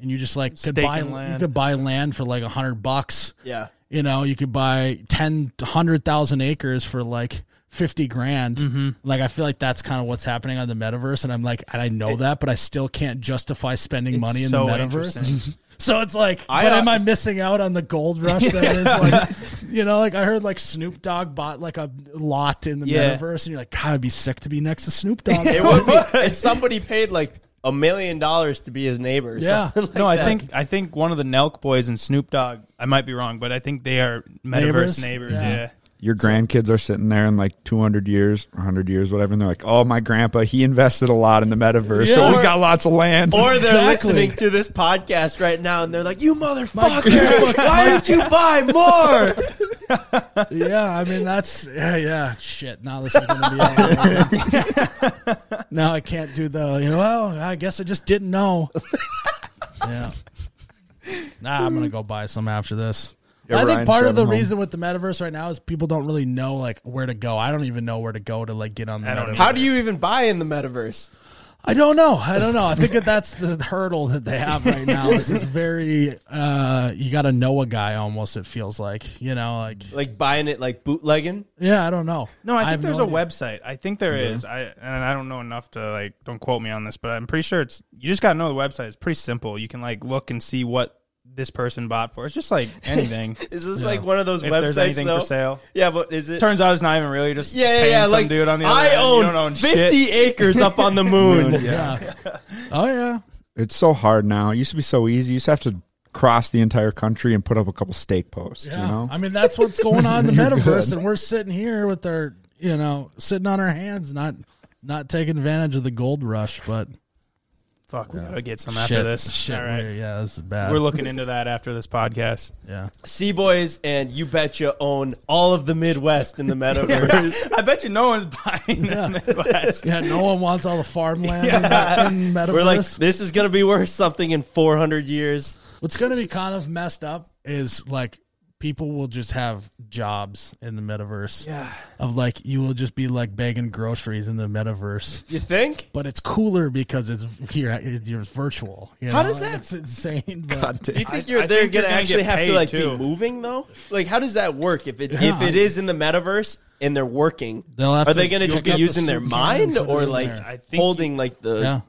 S2: and you just like could buy
S1: in
S2: you could buy land for like a hundred bucks.
S4: Yeah.
S2: You know, you could buy 10, 100,000 acres for like 50 grand.
S1: Mm-hmm.
S2: Like, I feel like that's kind of what's happening on the metaverse. And I'm like, and I know that, but I still can't justify spending money in
S1: so
S2: the metaverse. So it's like,
S4: I,
S2: but
S4: uh,
S2: am I missing out on the gold rush that is like, you know, like I heard like Snoop Dogg bought like a lot in the
S1: Yeah.
S2: metaverse, and you're like, God, it'd be sick to be next to Snoop Dogg.
S4: It would be. and somebody paid like a million dollars to be his neighbor. or
S2: Yeah.
S4: like
S1: no, I
S4: that.
S1: think I think one of the Nelk boys and Snoop Dogg. I might be wrong, but I think they are metaverse
S2: Neighbors?
S1: neighbors.
S2: Yeah.
S1: yeah.
S3: Your grandkids are sitting there in like 200 years, 100 years, whatever, and they're like, "Oh, my grandpa, he invested a lot in the metaverse, so
S2: Yeah.
S3: we got lots of land."
S4: Or they're
S2: Exactly.
S4: listening to this podcast right now and they're like, "You motherfucker!
S2: grandpa-
S4: Why did you buy more?"
S2: yeah, I mean that's yeah, yeah. Shit, now this is gonna be. All now I can't do the. You know, well, I guess I just didn't know. yeah. Nah, I'm gonna go buy some after this.
S3: Yeah,
S2: I think part of the
S3: home.
S2: reason with the metaverse right now is people don't really know like where to go. I don't even know where to go to like get on the metaverse.
S4: How do you even buy in the metaverse?
S2: I don't know. I don't know. I think that that's the hurdle that they have right now. Is it's very uh you got to know a guy almost. It feels like you know like
S4: Like buying it like bootlegging?
S2: yeah. I don't know.
S1: No, I think
S2: have
S1: there's
S2: no
S1: a
S2: idea.
S1: website. I think there is. I and I don't know enough to like. Don't quote me on this, but I'm pretty sure it's. You just gotta know the website. It's pretty simple. You can like look and see what this person bought for. It's just like anything.
S4: Is this like one of those
S1: if
S4: websites
S1: there's anything
S4: though?
S1: for sale.
S4: Yeah, but is it?
S1: Turns out it's not even really just
S4: yeah, yeah,
S1: paying
S4: yeah.
S1: some
S4: Like
S1: dude on the other
S4: I
S1: end. You
S4: own,
S1: don't own
S4: 50
S1: shit.
S4: acres up on the moon.
S2: Yeah. oh yeah.
S3: It's so hard now. It used to be so easy. You used to have to cross the entire country and put up a couple stake posts.
S2: Yeah.
S3: You know,
S2: I mean, that's what's going on in the metaverse,
S3: good.
S2: and we're sitting here with our, you know, sitting on our hands, not not taking advantage of the gold rush. But
S1: Fuck, we gotta get some after
S2: shit,
S1: this.
S2: shit,
S1: All right.
S2: we're- yeah, this is bad.
S1: We're looking into that after this podcast.
S2: yeah,
S4: Sea Boys and you betcha own all of the Midwest in the metaverse.
S1: I bet you no one's buying
S2: Yeah.
S1: the Midwest.
S2: yeah. No one wants all the farmland in, the, in metaverse.
S4: We're like, this is gonna be worth something in 400 years.
S2: What's going to be kind of messed up is like people will just have jobs in the metaverse.
S1: Yeah.
S2: Of like you will just be like begging groceries in the metaverse.
S4: You think?
S2: But it's cooler because it's here. It's virtual. You
S4: How
S2: know?
S4: does that-
S2: It's insane. But
S3: God
S4: Do you think you're
S1: I
S4: they're
S1: think you're
S4: gonna
S1: gonna
S4: actually have to like
S1: too.
S4: be moving though? Like, how does that work? If it
S2: Yeah.
S4: if it is in the metaverse and they're working,
S2: They'll have
S4: are
S2: to
S4: they gonna just be
S2: up the
S4: using their mind
S2: and put it
S4: or
S2: in
S4: like
S2: there.
S1: I think
S4: holding like the
S2: yeah.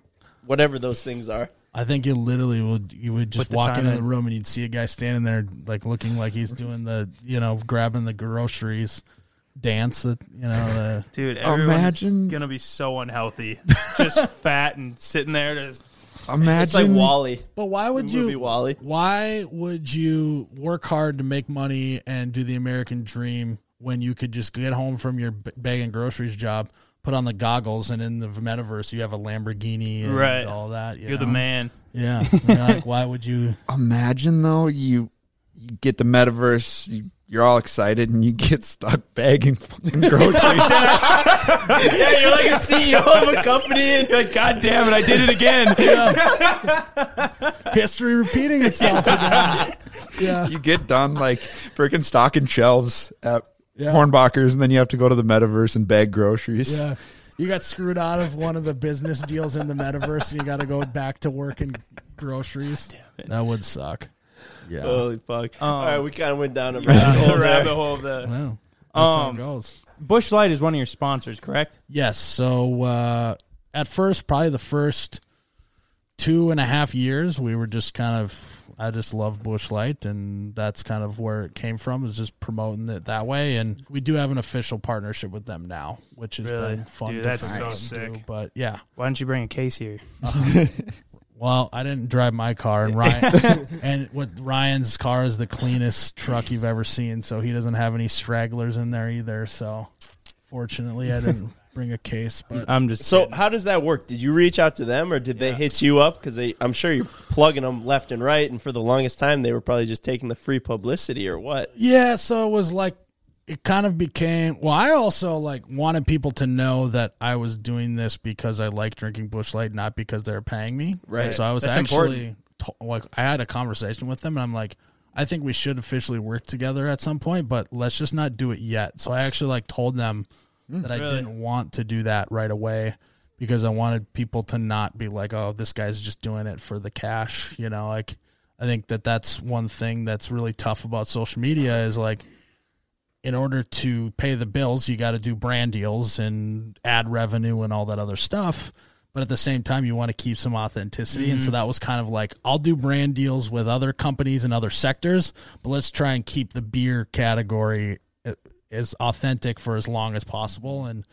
S4: whatever those things are?
S2: I think you literally would you would just walk
S1: time
S2: into the room and you'd see a guy standing there like looking like he's doing the you know grabbing the groceries dance that you know the
S1: Dude, everyone's
S3: Imagine-
S1: gonna be so unhealthy. Just fat and sitting there just
S3: Imagine
S4: It's like WALL-E.
S2: But why would
S4: The movie
S2: you
S4: WALL-E.
S2: why would you work hard to make money and do the American dream when you could just get home from your b- bagging groceries job, put on the goggles, and in the metaverse you have a Lamborghini and
S1: Right.
S2: all that. you
S1: you're the man.
S2: Yeah. Like, why would you?
S3: Imagine though you you get the metaverse, you, you're all excited, and you get stuck bagging fucking groceries.
S4: yeah, you're like a CEO of a company and
S1: You're like, God damn it, I did it again.
S2: History repeating itself. again. Yeah.
S3: you get done like freaking stocking shelves at
S2: Yeah.
S3: Hornbachers, and then you have to go to the metaverse and bag groceries.
S2: Yeah. You got screwed out of one of the business deals in the metaverse and you got to go back to working groceries. Damn That would suck. Yeah.
S4: holy fuck!
S1: Um,
S4: All right, we kind of went down a
S1: the
S4: rabbit hole. there.
S1: rabbit hole of the
S2: Wow. That's how
S1: Um,
S2: it goes.
S1: Busch Light is one of your sponsors, correct?
S2: Yes. So uh, at first, probably the first two and a half years, we were just kind of. I just love Busch Light, and that's kind of where it came from. Is just promoting it that way, and we do have an official partnership with them now, which has
S1: Really?
S2: been fun.
S1: Dude,
S2: to
S1: that's so
S2: freaking do.
S1: sick.
S2: But yeah,
S1: Why don't you bring a case here?
S2: Well, I didn't drive my car, and Ryan and what Ryan's car is the cleanest truck you've ever seen, so he doesn't have any stragglers in there either. So, fortunately, I didn't bring a case. But
S1: I'm just
S4: So
S1: kidding.
S4: how does that work? Did you reach out to them or did they hit you up? Because they, I'm sure you're plugging them left and right, and for the longest time they were probably just taking the free publicity or what?
S2: yeah, so it was like it kind of became. Well, I also like wanted people to know that I was doing this because I like drinking Busch Light, not because they're paying me.
S4: Right.
S2: So I was
S1: That's
S2: actually to, like, I had a conversation with them, and I'm like. I think we should officially work together at some point, but let's just not do it yet. So I actually like told them that I
S1: Really?
S2: didn't want to do that right away because I wanted people to not be like, "Oh, this guy's just doing it for the cash." You know, like I think that that's one thing that's really tough about social media is like in order to pay the bills, you got to do brand deals and ad revenue and all that other stuff. But at the same time, you want to keep some authenticity. And so that was kind of like, I'll do brand deals with other companies and other sectors, but let's try and keep the beer category uh, as authentic for as long as possible. And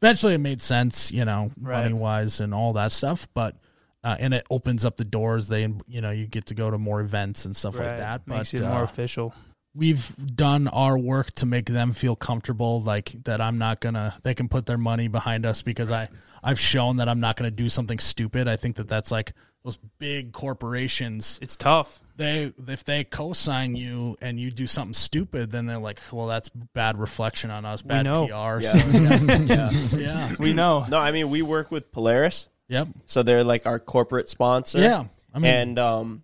S2: eventually it made sense, you know,
S1: Right.
S2: money wise and all that stuff. But, uh, and it opens up the doors. They, you know, you get to go to more events and stuff like
S1: Right.
S2: that.
S1: makes
S2: but,
S1: it more
S2: uh,
S1: official.
S2: we've done our work to make them feel comfortable like that i'm not gonna they can put their money behind us because i i've shown that i'm not gonna do something stupid i think that that's like those big corporations
S1: It's tough.
S2: They if they co-sign you and you do something stupid then they're like well that's bad reflection on us bad
S1: know.
S2: pr
S4: Yeah.
S2: so yeah, yeah yeah
S1: We know.
S4: No, I mean we work with Polaris,
S2: yep
S4: so they're like our corporate sponsor.
S2: yeah i mean
S4: and um,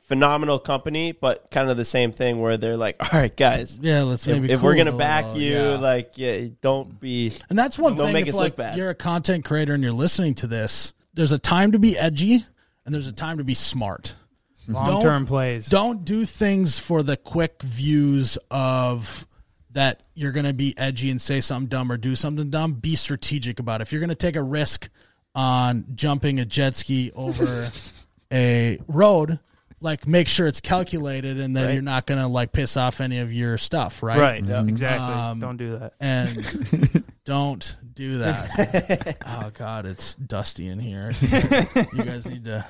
S4: phenomenal company, but kind of the same thing where they're like, all right, guys.
S2: yeah let's
S4: If,
S2: maybe
S4: if we're gonna back
S2: little,
S4: you,
S2: yeah.
S4: like, yeah, don't be.
S2: And that's one
S4: Don't
S2: thing.
S4: make
S2: if
S4: us
S2: like
S4: look bad.
S2: you're a content creator and you're listening to this, there's a time to be edgy and there's a time to be smart.
S1: Long term plays.
S2: Don't do things for the quick views of that you're going to be edgy and say something dumb or do something dumb. Be strategic about it. If you're going to take a risk on jumping a jet ski over a road, like make sure it's calculated and that
S4: Right.
S2: you're not going to like piss off any of your stuff, right?
S1: Right. Exactly.
S2: Um,
S1: Don't do that.
S2: and don't do that. oh God, it's dusty in here. you guys need to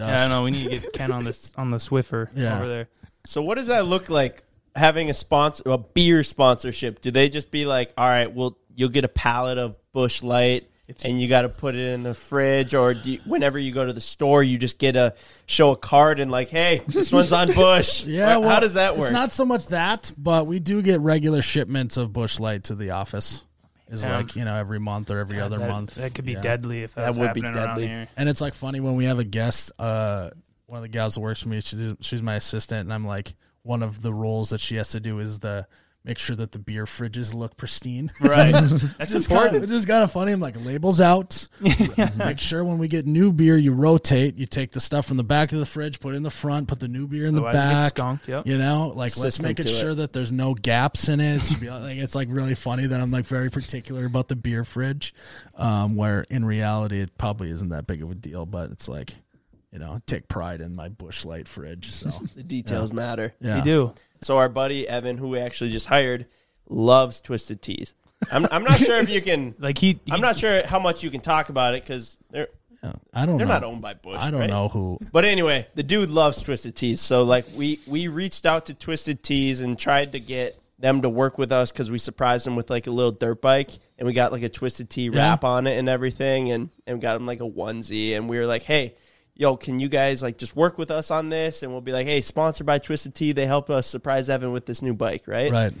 S2: dust.
S1: Yeah, I know. We need to get Ken on this on the Swiffer
S2: Yeah.
S1: over there.
S4: So what does that look like having a sponsor a beer sponsorship? Do they just be like, "All right, well, you'll get a pallet of Busch Light and you got to put it in the fridge or do you, whenever you go to the store, you just get a show a card and like, "Hey, this one's on Busch."
S2: Yeah,
S4: Or
S2: well,
S4: how does that work?
S2: It's not so much that, but we do get regular shipments of Busch Light to the office. Is
S1: Yeah.
S2: like you know every month or every other
S1: that,
S2: month.
S1: That could be
S2: Yeah.
S1: deadly if
S4: That
S1: that's
S4: would be
S1: happening around
S4: deadly.
S1: here.
S2: And it's like funny when we have a guest. Uh, one of the gals that works for me, she's she's my assistant, and I'm like one of the roles that she has to do is the make sure that the beer fridges look pristine.
S1: Right. That's
S2: It's
S1: important.
S2: Kind of, it's just kind of funny. I'm like labels out. Make sure when we get new beer, you rotate. You take the stuff from the back of the fridge, put it in the front, put the new beer in the
S1: Otherwise it gets
S2: back.
S1: skunked, yep.
S2: You know, like let's make it
S4: to it.
S2: sure that there's no gaps in it. It should be like it's like really funny that I'm like very particular about the beer fridge, um, where in reality it probably isn't that big of a deal, but it's like. You know, I take pride in my Busch Light fridge. So
S4: the details matter.
S2: yeah,
S1: You do.
S4: So our buddy Evan, who we actually just hired, loves Twisted Teas. I'm, I'm not sure if you can.
S1: Like he.
S4: I'm not sure how much you can talk about it because they're
S2: Yeah, I don't know
S4: they're
S2: know.
S4: not owned by Busch.
S2: I don't
S4: right?
S2: know who.
S4: But anyway, the dude loves Twisted Teas. So like we we reached out to Twisted Teas and tried to get them to work with us because we surprised them with like a little dirt bike and we got like a Twisted Tea wrap on it and everything and and got them like a onesie and we were like, hey. Yo, can you guys like just work with us on this? And we'll be like, hey, sponsored by Twisted Tea. They help us surprise Evan with this new bike, right?
S2: Right.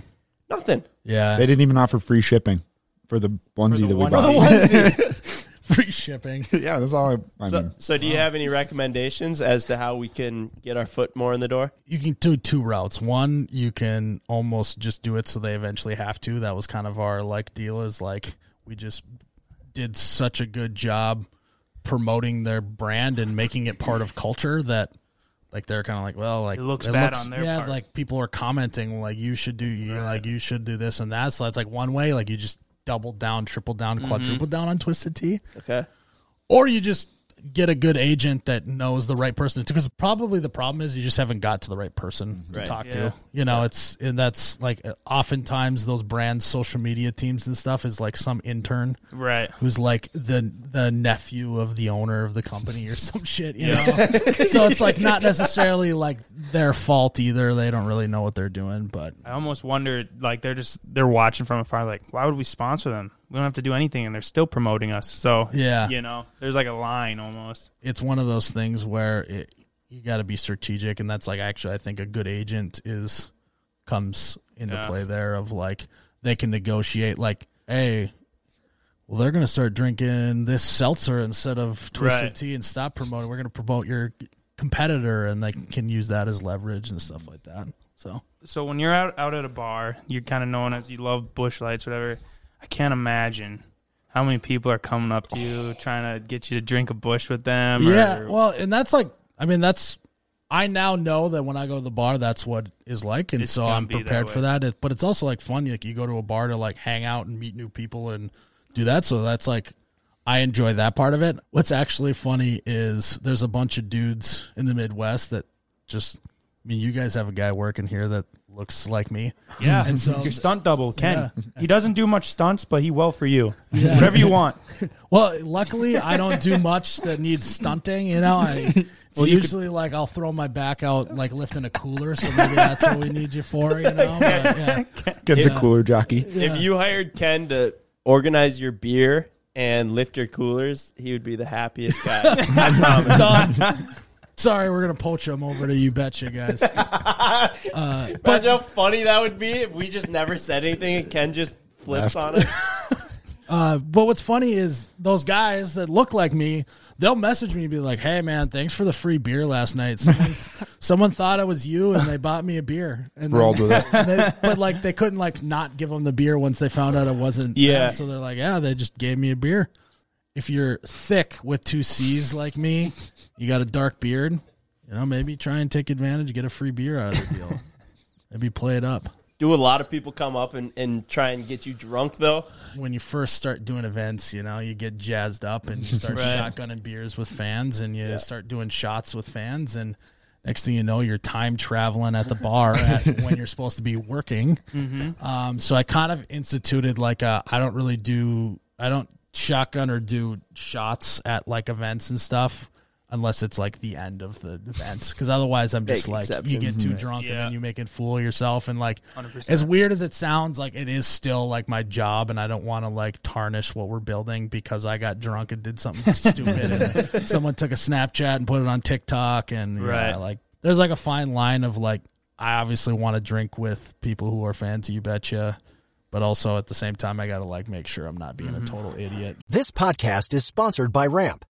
S4: Nothing.
S2: Yeah.
S3: They didn't even offer free shipping for the onesie
S1: the
S3: that we
S1: onesie.
S3: bought.
S2: Free shipping.
S3: yeah, that's all. I, I
S4: So,
S3: mean,
S4: so do you have any recommendations as to how we can get our foot more in the door?
S2: you can do two routes. One, you can almost just do it so they eventually have to. That was kind of our like deal is like we just did such a good job promoting their brand and making it part of culture that like they're kind of like well like
S1: It looks bad on their part.
S2: yeah
S1: part.
S2: like people are commenting like you should do you like you should do this and that so that's like one way like you just double down triple down
S1: Mm-hmm.
S2: quadruple down on twisted tea
S4: Okay.
S2: or you just get a good agent that knows the right person because probably the problem is you just haven't got to the right person to
S4: Right.
S2: talk
S1: Yeah.
S2: to you know it's and that's like oftentimes those brands social media teams and stuff is like some intern
S1: Right.
S2: who's like the the nephew of the owner of the company or some shit you know so it's like not necessarily like their fault either they don't really know what they're doing but
S1: I almost wonder, like they're just they're watching from afar. Like, why would we sponsor them? We don't have to do anything, and they're still promoting us. So
S2: Yeah.
S1: you know, there's like a line almost.
S2: it's one of those things where it, you got to be strategic, and that's like actually I think a good agent is comes into
S1: Yeah.
S2: play there of like they can negotiate like, hey, well they're gonna start drinking this seltzer instead of twisted
S1: Right.
S2: tea and stop promoting. We're gonna promote your competitor, and they can use that as leverage and stuff like that. So
S1: So when you're out out at a bar, you're kind of known as you love Busch lights, whatever. I can't imagine how many people are coming up to you trying to get you to drink a Busch with them.
S2: Yeah,
S1: or-
S2: well, and that's like, I mean, that's I now know that when I go to the bar, that's what is like, and so I'm
S1: be that
S2: prepared for that. It, but it's also like fun. Like you go to a bar to like hang out and meet new people and do that. So that's like I enjoy that part of it. What's actually funny is there's a bunch of dudes in the Midwest that just. I mean, you guys have a guy working here that looks like me.
S1: yeah.
S2: And so-
S1: your stunt double, Ken.
S2: Yeah.
S1: He doesn't do much stunts, but he will for you.
S2: Yeah.
S1: Whatever you want.
S2: Well, luckily, I don't do much that needs stunting. You know, I it's
S1: Well, you could-
S2: usually like I'll throw my back out like lifting a cooler. So maybe that's what we need you for. You know, but, yeah.
S3: Ken's a cooler jockey.
S4: If you hired Ken to organize your beer and lift your coolers, he would be the happiest guy. I promise.
S2: done. Sorry, we're gonna poach him over to you. Betcha, guys.
S4: Imagine how funny that would be if we just never said anything and Ken just flips on it.
S2: Uh, but what's funny is those guys that look like me, they'll message me and be like, "Hey, man, thanks for the free beer last night. Someone, someone thought it was you, and they bought me a beer." And
S3: Rolled
S2: then-
S3: with it.
S2: they, but like they couldn't like not give them the beer once they found out it wasn't.
S4: Yeah.
S2: them. So they're like, "Yeah, they just gave me a beer." If you're thick with two C's like me, you got a dark beard, you know, maybe try and take advantage, get a free beer out of the deal. maybe play it up.
S4: Do a lot of people come up and, and try and get you drunk though?
S2: when you first start doing events, you know, you get jazzed up and you start
S1: Right.
S2: shotgunning beers with fans and you start doing shots with fans and next thing you know, you're time traveling at the bar at, when you're supposed to be working. Um, so I kind of instituted like a, I don't really do, I don't shotgun or do shots at like events and stuff. Unless it's like the end of the event. Because otherwise, I'm just
S4: Make
S2: like you get too drunk and then you make it fool of yourself. And like
S1: 100%.
S2: as weird as it sounds, like it is still like my job, and I don't want to like tarnish what we're building because I got drunk and did something stupid. And someone took a Snapchat and put it on TikTok, and yeah,
S1: Right.
S2: like there's like a fine line of like I obviously want to drink with people who are fans of You Betcha. But also at the same time, I gotta like make sure I'm not being a mm-hmm. total idiot.
S6: This podcast is sponsored by Ramp.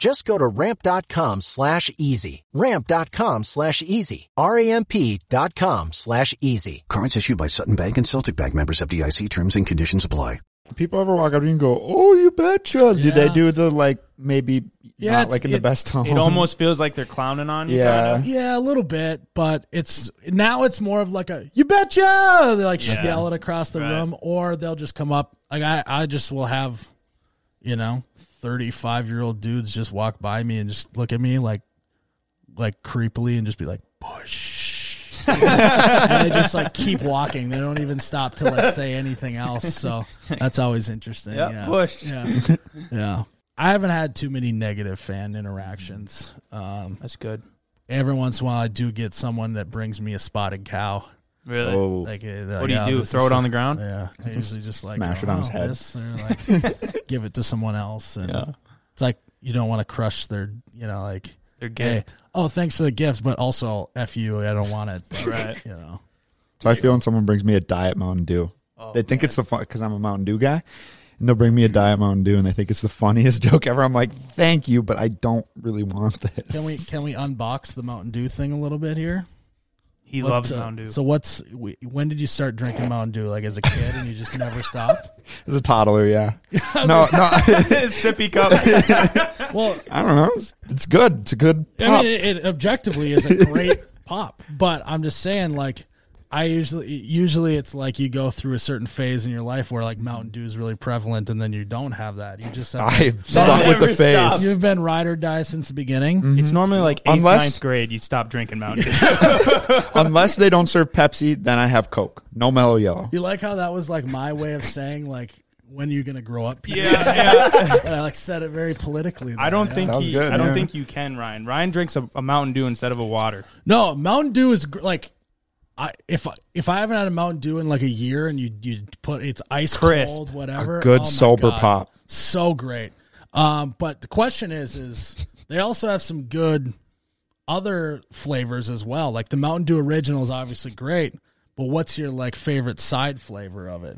S6: Just go to ramp.com slash easy. Ramp.com slash easy. R-A-M-P dot com slash easy.
S7: Cards issued by Sutton Bank and Celtic Bank members of DIC terms and conditions apply.
S3: People ever walk up to you and go, "Oh, you betcha"? Do they do the like maybe
S2: Yeah,
S3: not like in the best tone?
S1: It almost feels like they're clowning on you.
S3: Yeah.
S1: kinda.
S2: Yeah, a little bit, but it's now it's more of like a you betcha. They like
S1: Yeah.
S2: yell it across the
S1: Right.
S2: room, or they'll just come up. Like I, I just will have, you know, thirty five year old dudes just walk by me and just look at me like, like creepily and just be like Busch. and they just like keep walking. They don't even stop to like say anything else. So that's always interesting.
S1: Yep,
S2: yeah,
S1: Busch.
S2: Yeah, yeah. I haven't had too many negative fan interactions. Um,
S1: That's good.
S2: every once in a while I do get someone that brings me a spotted cow.
S1: Really.
S3: Oh,
S2: Like, uh,
S1: what do you
S2: yeah,
S1: do?
S2: this
S1: Throw
S2: is-
S1: it on the ground?
S2: Yeah, I usually just like
S3: Smash
S2: oh,
S3: it on his
S2: oh,
S3: head.
S2: this, or like give it to someone else, and
S1: Yeah.
S2: it's like you don't want to crush their, you know, like
S1: They're
S2: hey,
S1: gift.
S2: oh, thanks for the gift, but also f you, I don't want it,
S1: Right.
S2: You know,
S3: So I feel when someone brings me a diet Mountain Dew,
S2: Oh,
S3: they think it's the fun because I'm a Mountain Dew guy, and they'll bring me a diet Mountain Dew, and they think it's the funniest joke ever. I'm like, thank you, but I don't really want this.
S2: can we can we unbox the Mountain Dew thing a little bit here?
S1: He
S2: What,
S1: loves
S2: uh,
S1: Mountain Dew.
S2: So what's when did you start drinking Mountain Dew? Like as a kid, and you just never stopped?
S3: As a toddler, yeah. no, no,
S1: sippy cup.
S2: Well,
S3: I don't know. It's, it's good. It's a good.
S2: I mean, it, it objectively is a great pop, but I'm just saying, like, I usually usually it's like you go through a certain phase in your life where like Mountain Dew is really prevalent, and then you don't have that. You just have
S3: I've stuck with the
S4: Never
S3: face.
S4: stopped.
S2: you've been ride or die since the beginning. Mm-hmm.
S1: It's normally like eighth,
S3: Unless-
S1: ninth grade. You stop drinking Mountain Dew.
S3: Unless they don't serve Pepsi, then I have Coke. No mellow yellow.
S2: You like how that was like my way of saying like when are you gonna grow up?
S1: yeah, yeah.
S2: and I like said it very politically.
S1: I don't
S2: yeah.
S1: think he.
S3: good,
S1: I don't
S3: yeah.
S1: think you can, Ryan. Ryan drinks a, a Mountain Dew instead of a water.
S2: No, Mountain Dew is gr- like. I, if I- if I haven't had a Mountain Dew in like a year and you you put it's ice
S1: Crisp.
S2: cold whatever
S3: A good
S2: oh
S3: sober
S2: God.
S3: pop.
S2: so great. Um, but the question is, is they also have some good other flavors as well. Like the Mountain Dew original is obviously great, but what's your like favorite side flavor of it?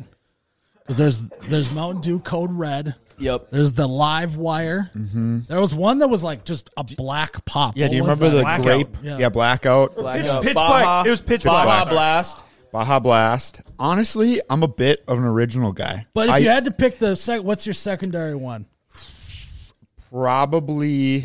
S2: Because there's there's Mountain Dew Code Red.
S4: Yep.
S2: There's the Live Wire. There was one that was like just a black pop.
S3: Mm-hmm. Yeah,
S2: What
S3: do you
S2: was
S3: remember the
S2: that?
S1: Blackout.
S3: grape?
S2: Yeah.
S3: Yeah, blackout.
S4: Blackout.
S1: Pitch
S4: Baja,
S1: Black. It was Pitch
S4: Baja
S1: Black.
S4: Blast.
S3: Baja Blast. Honestly, I'm a bit of an original guy.
S2: But if
S3: I
S2: you had to pick the sec, what's your secondary one?
S3: probably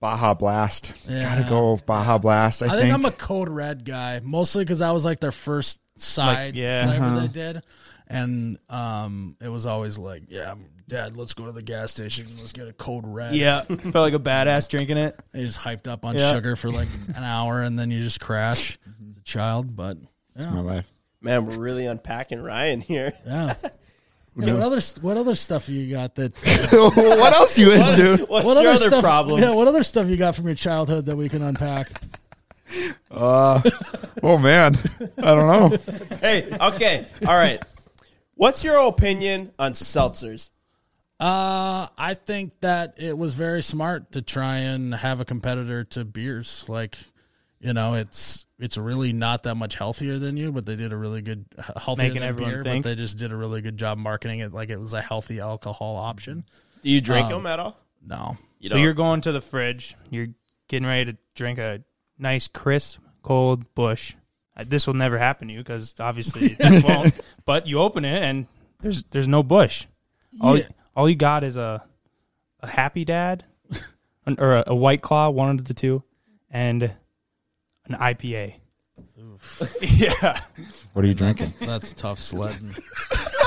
S3: Baja Blast.
S2: Yeah.
S3: Gotta go Baja Blast. I,
S2: I think,
S3: think
S2: I'm a Code Red guy, mostly because that was like their first side
S1: yeah.
S2: flavor
S3: Uh-huh.
S2: they did, and um, it was always like, yeah, Dad, let's go to the gas station, let's get a Code Red.
S1: Yeah, felt like a badass drinking it.
S2: they just hyped up on
S1: Yeah.
S2: sugar for like an hour, and then you just crash as a child. But yeah,
S3: my life.
S4: Man, we're really unpacking Ryan here.
S2: yeah. Yeah, what other what other stuff you got that? uh,
S3: what else you into?
S4: What's
S2: what
S4: your
S2: other
S4: other
S2: stuff?
S4: problems?
S2: Yeah, what other stuff you got from your childhood that we can unpack?
S3: Uh, oh man, I don't know.
S4: hey, okay, all right. What's your opinion on seltzers?
S2: Uh, I think that it was very smart to try and have a competitor to beers. Like, You know, it's it's really not that much healthier than you, but they did a really good healthier
S1: Making
S2: than
S1: everyone
S2: beer,
S1: think.
S2: But they just did a really good job marketing it like it was a healthy alcohol option.
S4: Do you drink
S2: Um,
S4: them at all?
S2: No,
S4: You
S1: so
S4: don't?
S1: you're going to the fridge. You're getting ready to drink a nice, crisp, cold Busch. Uh, This will never happen to you because obviously it won't. But you open it and there's there's no Busch. All
S2: Yeah.
S1: all you got is a a happy dad an- or a, a white claw, one of the two, and an IPA. yeah.
S3: What are you drinking?
S2: that's tough sledding.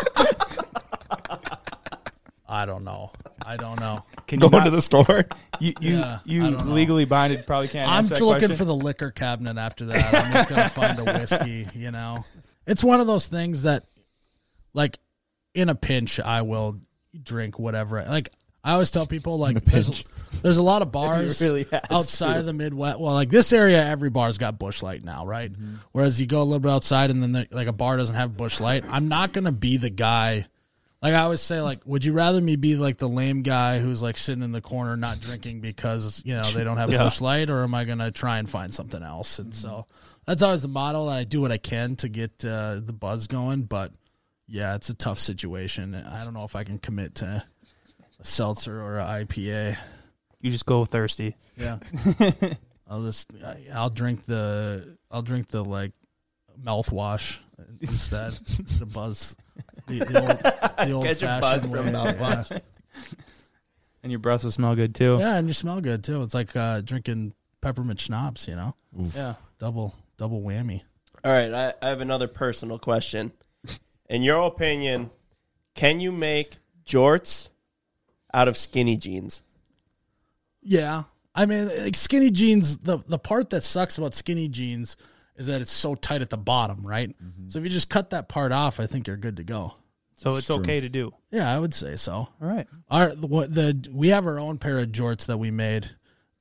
S2: I don't know. I don't know.
S1: Can you
S3: Going
S1: not,
S3: to the store?
S1: you you,
S2: Yeah,
S1: you
S2: I
S1: legally binded probably can't
S2: I'm
S1: answer that
S2: looking
S1: question.
S2: for the liquor cabinet after that. I'm just gonna find a whiskey. You know, it's one of those things that, like, in a pinch, I will drink whatever. Like I always tell people, like, there's, there's a lot of bars
S4: really
S2: outside
S4: to.
S2: of the Midwest. Well, like this area, every bar's got Busch Light now, right? Mm-hmm. Whereas you go a little bit outside, and then the, like a bar doesn't have Busch Light. I'm not gonna be the guy. Like I always say, like, would you rather me be like the lame guy who's like sitting in the corner not drinking because you know they don't have
S1: Yeah.
S2: Busch Light, or am I gonna try and find something else? And so that's always the model. that I do what I can to get uh, the buzz going, but yeah, it's a tough situation. I don't know if I can commit to a seltzer or a IPA.
S1: you just go thirsty.
S2: Yeah, I'll just I- I'll drink the I'll drink the like mouthwash instead. the buzz, the, the old the old
S4: Get your buzz
S2: fashioned
S4: from
S2: way.
S4: mouthwash.
S2: Yeah.
S1: And your breath will smell good too.
S2: yeah, and you smell good too. It's like uh, drinking peppermint schnapps. You know,
S1: Yeah.
S2: double double whammy.
S4: All right, I, I have another personal question. In your opinion, can you make jorts out of skinny jeans?
S2: Yeah, I mean, like skinny jeans. The the part that sucks about skinny jeans is that it's so tight at the bottom, right? So if you just cut that part off, I think you're good to go.
S1: So it's okay to do.
S2: Yeah, I would say so.
S1: All right.
S2: Our what the we have our own pair of jorts that we made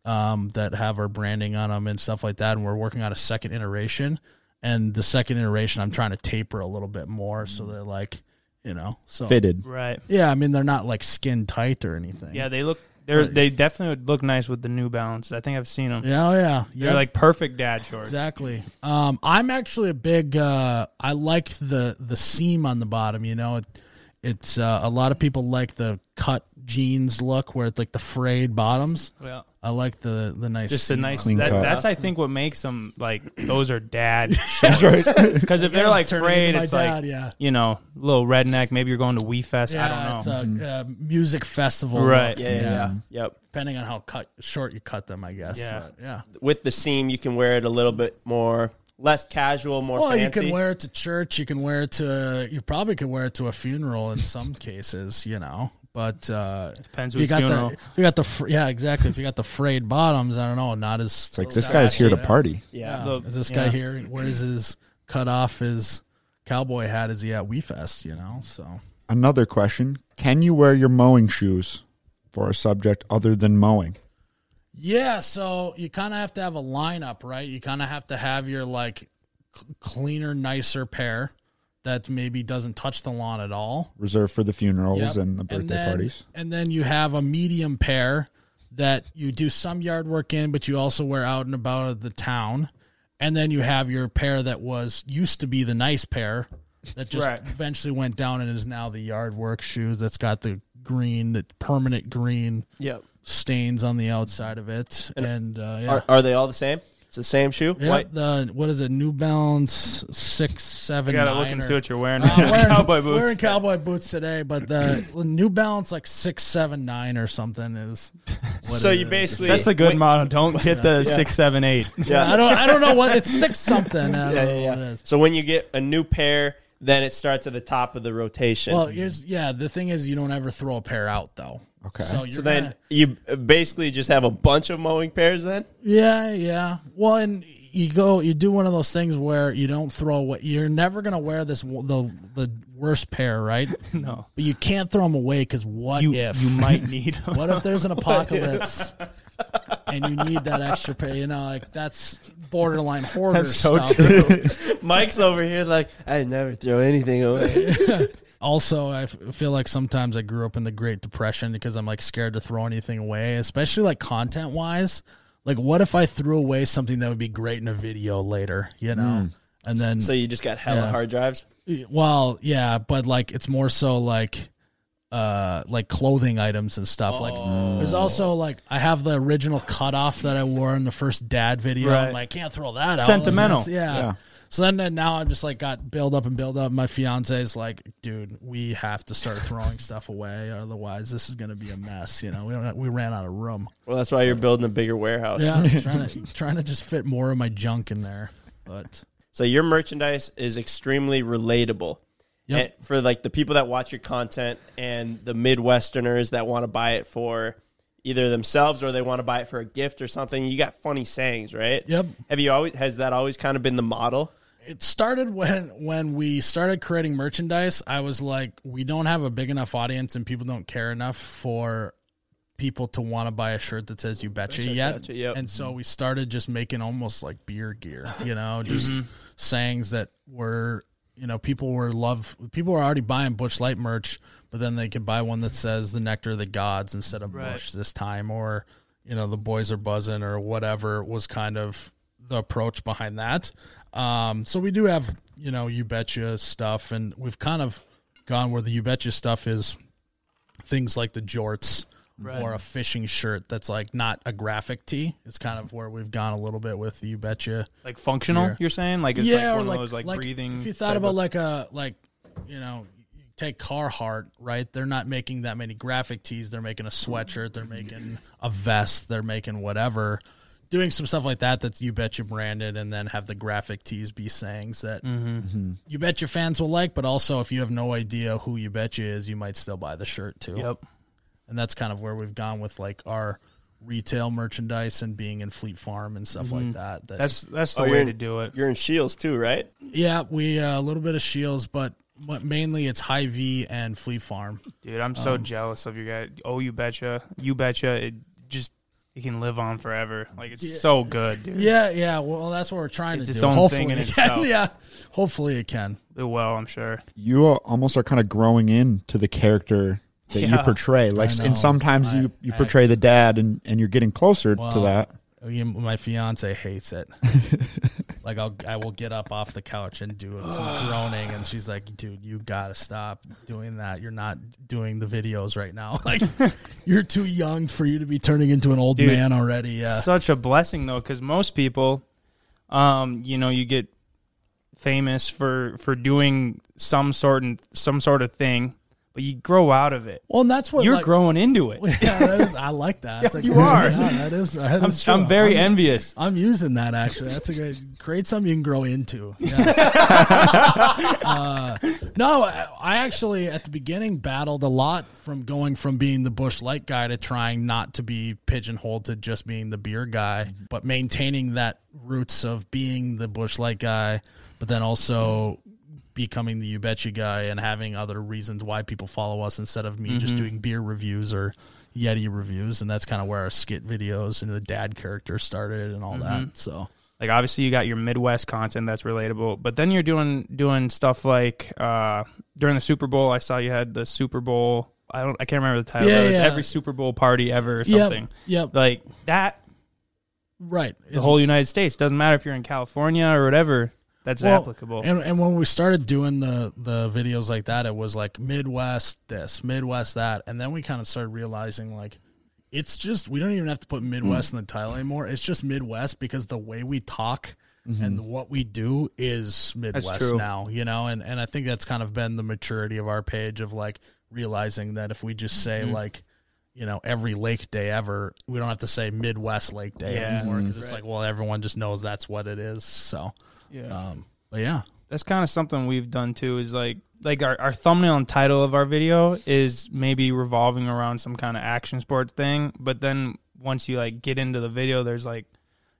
S2: um, that have our branding on them and stuff like that, and we're working on a second iteration. And the second iteration, I'm trying to taper a little bit more so they're like, you know, so
S3: Fitted.
S1: Right.
S2: Yeah, I mean they're not like skin tight or anything.
S1: Yeah, they look. They're they definitely would look nice with the New Balance. I think I've seen them.
S2: yeah, oh, yeah,
S1: They're
S2: Yep.
S1: like perfect dad shorts.
S2: Exactly. Um, I'm actually a big. Uh, I like the the seam on the bottom. You know, it, it's uh, a lot of people like the cut jeans look where it's like the frayed bottoms.
S1: Yeah.
S2: I like the the nice.
S1: Just a nice.
S3: Clean
S1: That,
S3: cut.
S1: that's I think what makes them like those are dad
S3: That's right.
S1: because if they're like
S2: Turning
S1: frayed,
S2: into my
S1: it's
S2: dad,
S1: like
S2: yeah.
S1: you know little redneck. Maybe you're going to WE Fest.
S2: Yeah,
S1: I don't know.
S2: it's a uh, music festival,
S1: Right.
S2: look,
S4: Yeah, yeah, yeah. Yep.
S2: Depending on how cut short you cut them, I guess.
S1: Yeah.
S2: but, yeah.
S4: With the seam, you can wear it a little bit more, less casual, more
S2: Well,
S4: fancy.
S2: you can wear it to church. You can wear it to. You probably could wear it to a funeral in some cases. You know, but uh,
S1: Depends
S2: if you got
S1: funeral.
S2: the, if you got the, fr- yeah, exactly. If you got the frayed bottoms, I don't know, not as.
S3: It's like this guy's here to party.
S4: yeah.
S2: Yeah. Is this guy
S1: yeah.
S2: here? Where's his cut off his cowboy hat? Is he at WE Fest? You know, so
S3: Another question: Can you wear your mowing shoes for a subject other than mowing?
S2: Yeah, so you kind of have to have a lineup, right? You kind of have to have your like cleaner, nicer pair that maybe doesn't touch the lawn at all.
S3: Reserved for the funerals
S2: Yep.
S3: and the birthday
S2: then,
S3: parties.
S2: And then you have a medium pair that you do some yard work in, but you also wear out and about of the town. And then you have your pair that was used to be the nice pair that just
S1: Right.
S2: eventually went down and is now the yard work shoes that's got the green, the permanent green
S4: Yep.
S2: stains on the outside of it. And, uh, yeah.
S4: Are, are they all the same? It's the same shoe?
S2: Yeah,
S4: White?
S2: the what is it? New Balance six seven.
S1: You gotta look and
S2: or-
S1: see what you're wearing.
S2: Uh, I'm wearing,
S1: Cowboy boots.
S2: Wearing cowboy boots today, but the New Balance like six seven nine or something is. what
S4: So you
S2: is.
S4: basically.
S1: That's a good
S4: when-
S1: model. Don't get the six, seven, eight.
S4: Yeah.
S2: I don't. I don't know what it's six something. I don't
S4: yeah,
S2: know
S4: yeah,
S2: what
S4: yeah.
S2: is.
S4: So when you get a new pair, then it starts at the top of the rotation.
S2: Well, here's yeah. The thing is, you don't ever throw a pair out though.
S3: Okay.
S2: So you're
S4: so then
S2: gonna-
S4: you basically just have a bunch of mowing pairs then?
S2: Yeah, yeah. Well, and you go, you do one of those things where you don't throw away. You're never gonna wear this the the worst pair, right?
S1: No.
S2: But you can't throw them away because what
S1: You
S2: if
S1: you might need 'em.
S2: What if there's an apocalypse and you need that extra pair? You know, like that's borderline hoarder
S1: That's so
S2: stuff.
S4: Mike's over here like, I never throw anything away.
S2: Also, I feel like sometimes I grew up in the Great Depression because I'm like scared to throw anything away, especially like content wise. like what if I threw away something that would be great in a video later, you know? And then
S4: So you just got hella
S2: Yeah.
S4: hard drives.
S2: well, yeah, but like it's more so like uh like clothing items and stuff. Like there's also like I have the original cutoff that I wore in the first dad video.
S1: Right.
S2: I'm like, can't throw that out.
S1: Sentimental.
S2: Yeah.
S3: Yeah.
S2: So then, then now I'm just like got build up and build up. My fiance is like, dude, we have to start throwing stuff away, otherwise this is gonna be a mess. You know, we don't, we ran out of room.
S4: Well, that's why you're building a bigger warehouse.
S2: Yeah, I'm trying to trying to just fit more of my junk in there, but
S4: So your merchandise is extremely relatable.
S2: Yep.
S4: And for like the people that watch your content and the Midwesterners that want to buy it for either themselves or they want to buy it for a gift or something, you got funny sayings, right?
S2: Yep.
S4: Have you always has that always kind of been the model?
S2: It started when when we started creating merchandise i was like we don't have a big enough audience and people don't care enough for people to want to buy a shirt that says you betcha yet
S4: betcha, yep.
S2: and so mm-hmm. we started just making almost like beer gear you know just mm-hmm. sayings that were you know people were love people were already buying Busch Light merch but then they could buy one that says the nectar of the gods instead of
S1: Right.
S2: Busch this time or you know the boys are buzzing or whatever was kind of the approach behind that um, so we do have you know you betcha stuff and we've kind of gone where the you betcha stuff is things like the jorts or a fishing shirt that's like not a graphic tee it's kind of where we've gone a little bit with the you betcha
S1: Like functional,
S2: Yeah.
S1: you're saying? Like it's
S2: yeah,
S1: like
S2: or
S1: one
S2: like,
S1: of those like, breathing.
S2: If you thought about
S1: of-
S2: like a like, you know, take Carhartt, right? They're not making that many graphic tees. They're making a sweatshirt. They're making a vest. They're making whatever. Doing some stuff like that that's You Betcha branded, and then have the graphic tees be sayings that
S1: Mm-hmm.
S2: you bet your fans will like. But also, if you have no idea who You Betcha is, you might still buy the shirt too.
S1: Yep.
S2: And that's kind of where we've gone with like our retail merchandise and being in Fleet Farm and stuff like that. that
S1: Mm-hmm. That's that's the
S4: Oh,
S1: way
S4: you're-
S1: to do it.
S4: You're in Scheels too, right?
S2: Yeah, we uh, a little bit of Scheels, but but mainly it's Hy-Vee and Fleet Farm.
S1: Dude, I'm so
S2: Um,
S1: jealous of you guys. Oh, you betcha. You betcha. It just it can live on forever. Like it's so good, dude.
S2: Yeah, yeah. Well, that's what we're trying
S1: It's
S2: to
S1: its
S2: do.
S1: own
S2: hopefully
S1: thing in
S2: it
S1: itself.
S2: Can. Yeah, hopefully it can.
S1: It will, I'm sure.
S3: You are- almost are kind of growing into the character that you portray. Like, and sometimes
S2: I-
S3: you you
S2: I
S3: portray the dad, and and you're getting closer to that.
S2: You- My fiance hates it. like I'll I will get up off the couch and do some groaning, and she's like, "Dude, you gotta stop doing that. You're not doing the videos right now. Like you're too young for you to be turning into an old
S1: Dude,
S2: man already." Yeah.
S1: Such a blessing though, because most people, um, you know, you get famous for for doing some sort and some sort of thing, but you grow out of it.
S2: well, and that's what
S1: You're
S2: like,
S1: growing into it.
S2: Yeah, that is, I like that. That's a
S1: you are.
S2: Yeah, that is. That
S1: I'm,
S2: is.
S1: I'm very
S2: I'm-
S1: envious.
S2: I'm using that actually. That's a good create something you can grow into. Yeah. uh, no, I, I actually at the beginning battled a lot from going from being the Busch Light guy to trying not to be pigeonholed to just being the beer guy, but maintaining that roots of being the Busch Light guy, but then also becoming the you betcha guy and having other reasons why people follow us instead of me just doing beer reviews or Yeti reviews, and that's kind of where our skit videos and the dad character started and all that. So
S1: Like obviously you got your Midwest content that's relatable, but then you're doing doing stuff like uh, during the Super Bowl. I saw you had the Super Bowl. I don't. I can't remember the title.
S2: Yeah,
S1: it was
S2: yeah.
S1: every Super Bowl party ever or something.
S2: Yep, yep.
S1: Like that.
S2: right.
S1: The whole United States doesn't matter if you're in California or whatever. That's
S2: Well,
S1: applicable.
S2: And and when we started doing the the videos like that, it was like Midwest this, Midwest that, and then we kind of started realizing like it's just we don't even have to put Midwest in the title anymore. It's just Midwest because the way we talk mm-hmm. and what we do is Midwest now, you know. And and I think that's kind of been the maturity of our page of like realizing that if we just say mm-hmm. like. You know, every lake day ever, we don't have to say Midwest Lake Day
S1: Yeah.
S2: anymore mm-hmm. because it's like, well, everyone just knows that's what it is. So,
S1: yeah.
S2: um, but yeah,
S1: that's kind of something we've done too is like like our, our thumbnail and title of our video is maybe revolving around some kind of action sports thing but then once you like get into the video there's like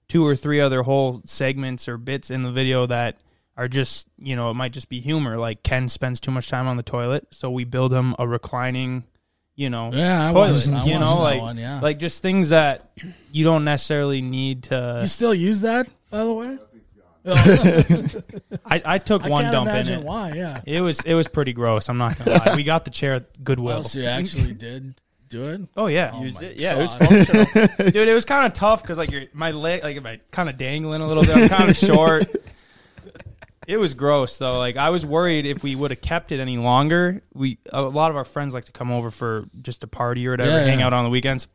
S1: two or three other whole segments or bits in the video that are just you know it might just be humor like ken spends too much time on the toilet so we build him a reclining you know
S2: Yeah, I
S1: toilet
S2: I
S1: you know like
S2: one, yeah.
S1: like just things that you don't necessarily need to
S2: You still use that, by the way?
S1: I, I took
S2: I
S1: one
S2: can't
S1: dump in it
S2: why. Yeah.
S1: It was it was pretty gross. I'm not gonna lie. We got the chair at Goodwill.
S2: Well, so you actually did do it?
S1: Oh yeah,
S2: Oh
S4: Use
S2: my
S4: it. Yeah, it was
S2: God.
S4: functional.
S1: dude, it was kind of tough because like your my leg, like my kind of dangling a little bit. I'm kind of short. It was gross though. Like I was worried if we would have kept it any longer. We a lot of our friends like to come over for just a party or whatever,
S2: Yeah,
S1: hang
S2: yeah.
S1: out on the weekends,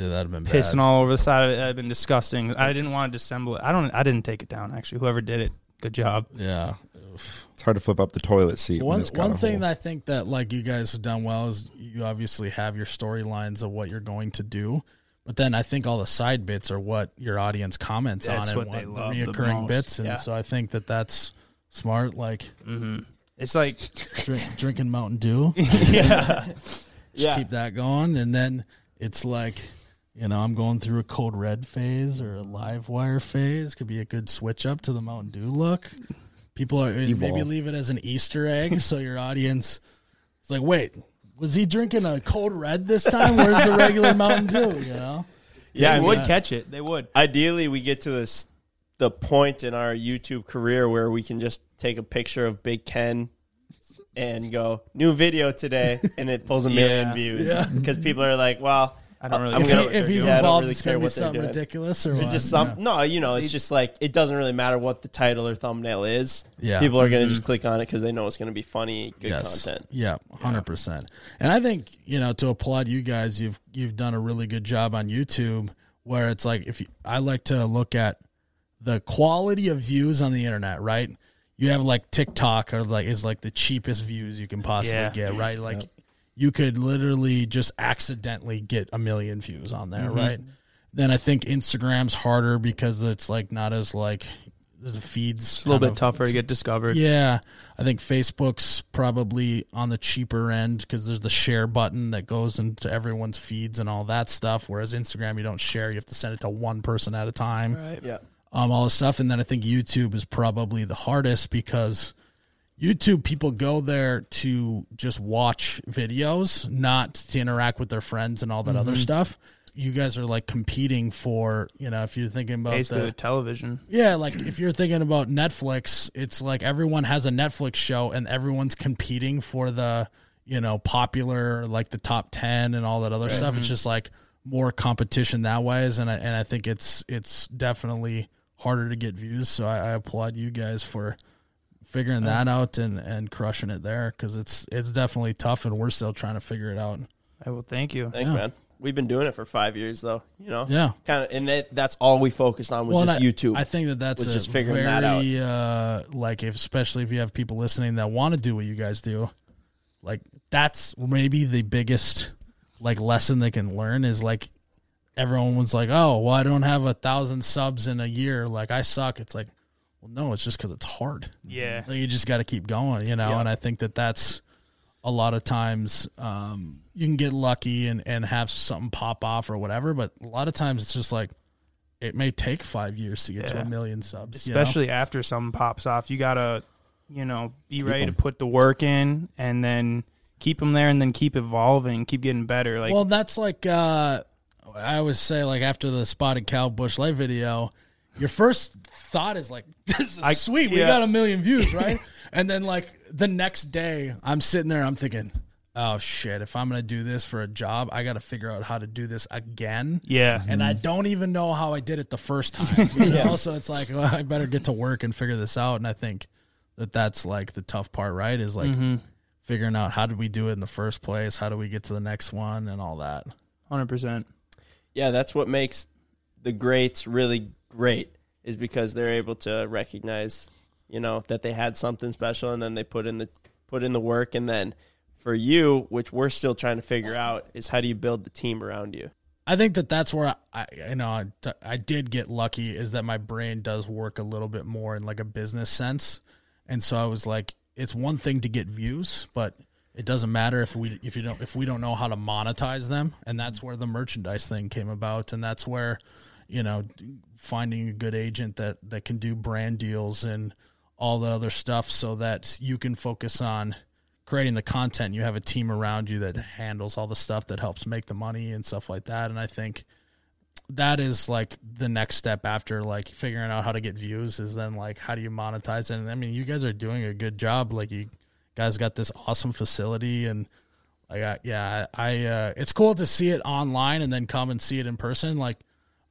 S2: Yeah, that'd have been
S1: pissing
S2: bad.
S1: all over the side of it. That'd been disgusting. I didn't want to disassemble it. I don't. I didn't take it down. Actually, whoever did it, good job.
S2: Yeah.
S3: It's hard to flip up the toilet seat.
S2: One
S3: it's
S2: one thing
S3: hole.
S2: that I think that like you guys have done well is you obviously have your storylines of what you're going to do, but then I think all the side bits are what your audience comments
S1: That's
S2: on
S1: what
S2: and
S1: they
S2: what
S1: love
S2: the
S1: the
S2: reoccurring
S1: most.
S2: bits, and
S4: Yeah.
S2: so I think that that's smart. Like
S1: hmm It's like
S2: drink, drinking Mountain Dew,
S1: yeah,
S2: just
S4: Yeah.
S2: keep that going, and then it's like. You know, I'm going through a Code Red phase or a live wire phase. Could be a good switch up to the Mountain Dew look. People are maybe leave it as an Easter egg so your audience is like, wait, was he drinking a Code Red this time? Where's the regular Mountain Dew? You know?
S1: yeah. They would
S2: mean,
S1: catch it. They would.
S4: Ideally, we get to this the point in our YouTube career where we can just take a picture of Big Ken and go new video today, and it pulls a million
S1: Yeah.
S4: views because people are like, well.
S1: I don't really
S4: I'm
S2: If,
S1: care
S2: he,
S4: gonna-
S1: what
S2: if he's
S1: doing.
S4: Yeah,
S2: involved,
S4: really
S2: it's going to be
S4: what
S2: something
S4: doing.
S2: ridiculous or what?
S4: just some
S2: Yeah.
S4: no, you know, it's just like it doesn't really matter what the title or thumbnail is.
S2: Yeah.
S4: people are gonna just mm-hmm. click on it because they know it's gonna be funny, good
S2: Yes.
S4: content.
S2: Yeah, hundred percent. And I think you know to applaud you guys, you've you've done a really good job on YouTube. Where it's like if you, I like to look at the quality of views on the internet, right? You have like TikTok or like is like the cheapest views you can possibly
S1: Yeah.
S2: get, right? Like you could literally just accidentally get a million views on there, right? Then I think Instagram's harder because it's like not as like the feeds
S1: It's a little bit
S2: of-
S1: tougher to get discovered.
S2: yeah, I think Facebook's probably on the cheaper end because there's the share button that goes into everyone's feeds and all that stuff. Whereas Instagram, you don't share; you have to send it to one person at a time.
S1: Right.
S4: Yeah,
S2: Um, all this stuff, and then I think YouTube is probably the hardest because YouTube people go there to just watch videos, not to interact with their friends and all that other mm-hmm. stuff. You guys are like competing for, you know, if you're thinking about
S1: Basically,
S2: the,
S1: television.
S2: yeah, like if you're thinking about Netflix, it's like everyone has a Netflix show and everyone's competing for the, you know, popular like the top 10 and all that other stuff. It's mm-hmm. just like more competition that ways and I, and I think it's it's definitely harder to get views, so I, I applaud you guys for figuring that out and and crushing it there cuz it's it's definitely tough and we're still trying to figure it out.
S1: I will thank you.
S4: thanks,
S2: Yeah.
S4: man. We've been doing it for five years, though. You know,
S2: Yeah.
S4: kind of, and that, that's all we focused on was
S2: Well,
S4: just
S2: I-
S4: YouTube.
S2: I think that that's
S4: was
S2: a
S4: just figuring that out.
S2: Uh, like, if, especially if you have people listening that want to do what you guys do, like that's maybe the biggest like lesson they can learn is like everyone was like, oh, well, I don't have a thousand subs in a year, like I suck. It's like, well, no, it's just because it's hard.
S1: Yeah.
S2: Like, you just got to keep going, you know. And I think that that's a lot of times um, you can get lucky and and have something pop off or whatever, but a lot of times it's just like it may take five years to get to a million subs, you know?
S1: Especially after something pops off, you gotta, you know, be ready to put the work in and then keep them there and then keep evolving, keep getting better. Like,
S2: well, that's like uh, I always say, like after the spotted cow Busch Light video, your first thought is like, "This is
S1: I-
S2: sweet, we
S1: yeah.
S2: got a million views, right?" and then like the next day, I'm sitting there, I'm thinking, "Oh shit! If I'm gonna do this for a job, I got to figure out how to do this again."
S1: yeah,
S2: and I mm-hmm. don't even know how I did it the first time. You know? So it's like well, I better get to work and figure this out. And I think that that's like the tough part, right? Is like mm-hmm. figuring out how did we do it in the first place? How do we get to the next one and all that?
S1: hundred percent.
S4: yeah, that's what makes the greats really great is because they're able to recognize, you know, that they had something special and then they put in the put in the work and then for you, which we're still trying to figure out, is how do you build the team around you?
S2: I think that that's where I, I you know, I, I did get lucky is that my brain does work a little bit more in like a business sense. And so I was like, it's one thing to get views, but it doesn't matter if we if you don't if we don't know how to monetize them. And that's where the merchandise thing came about. And that's where, you know, finding a good agent that that can do brand deals and all the other stuff so that you can focus on creating the content. You have a team around you that handles all the stuff that helps make the money and stuff like that. And i think that is like the next step after like figuring out how to get views is then like how do you monetize it? And i mean you guys are doing a good job. Like you guys got this awesome facility and I, yeah, I, I uh, it's cool to see it online and then come and see it in person. Like,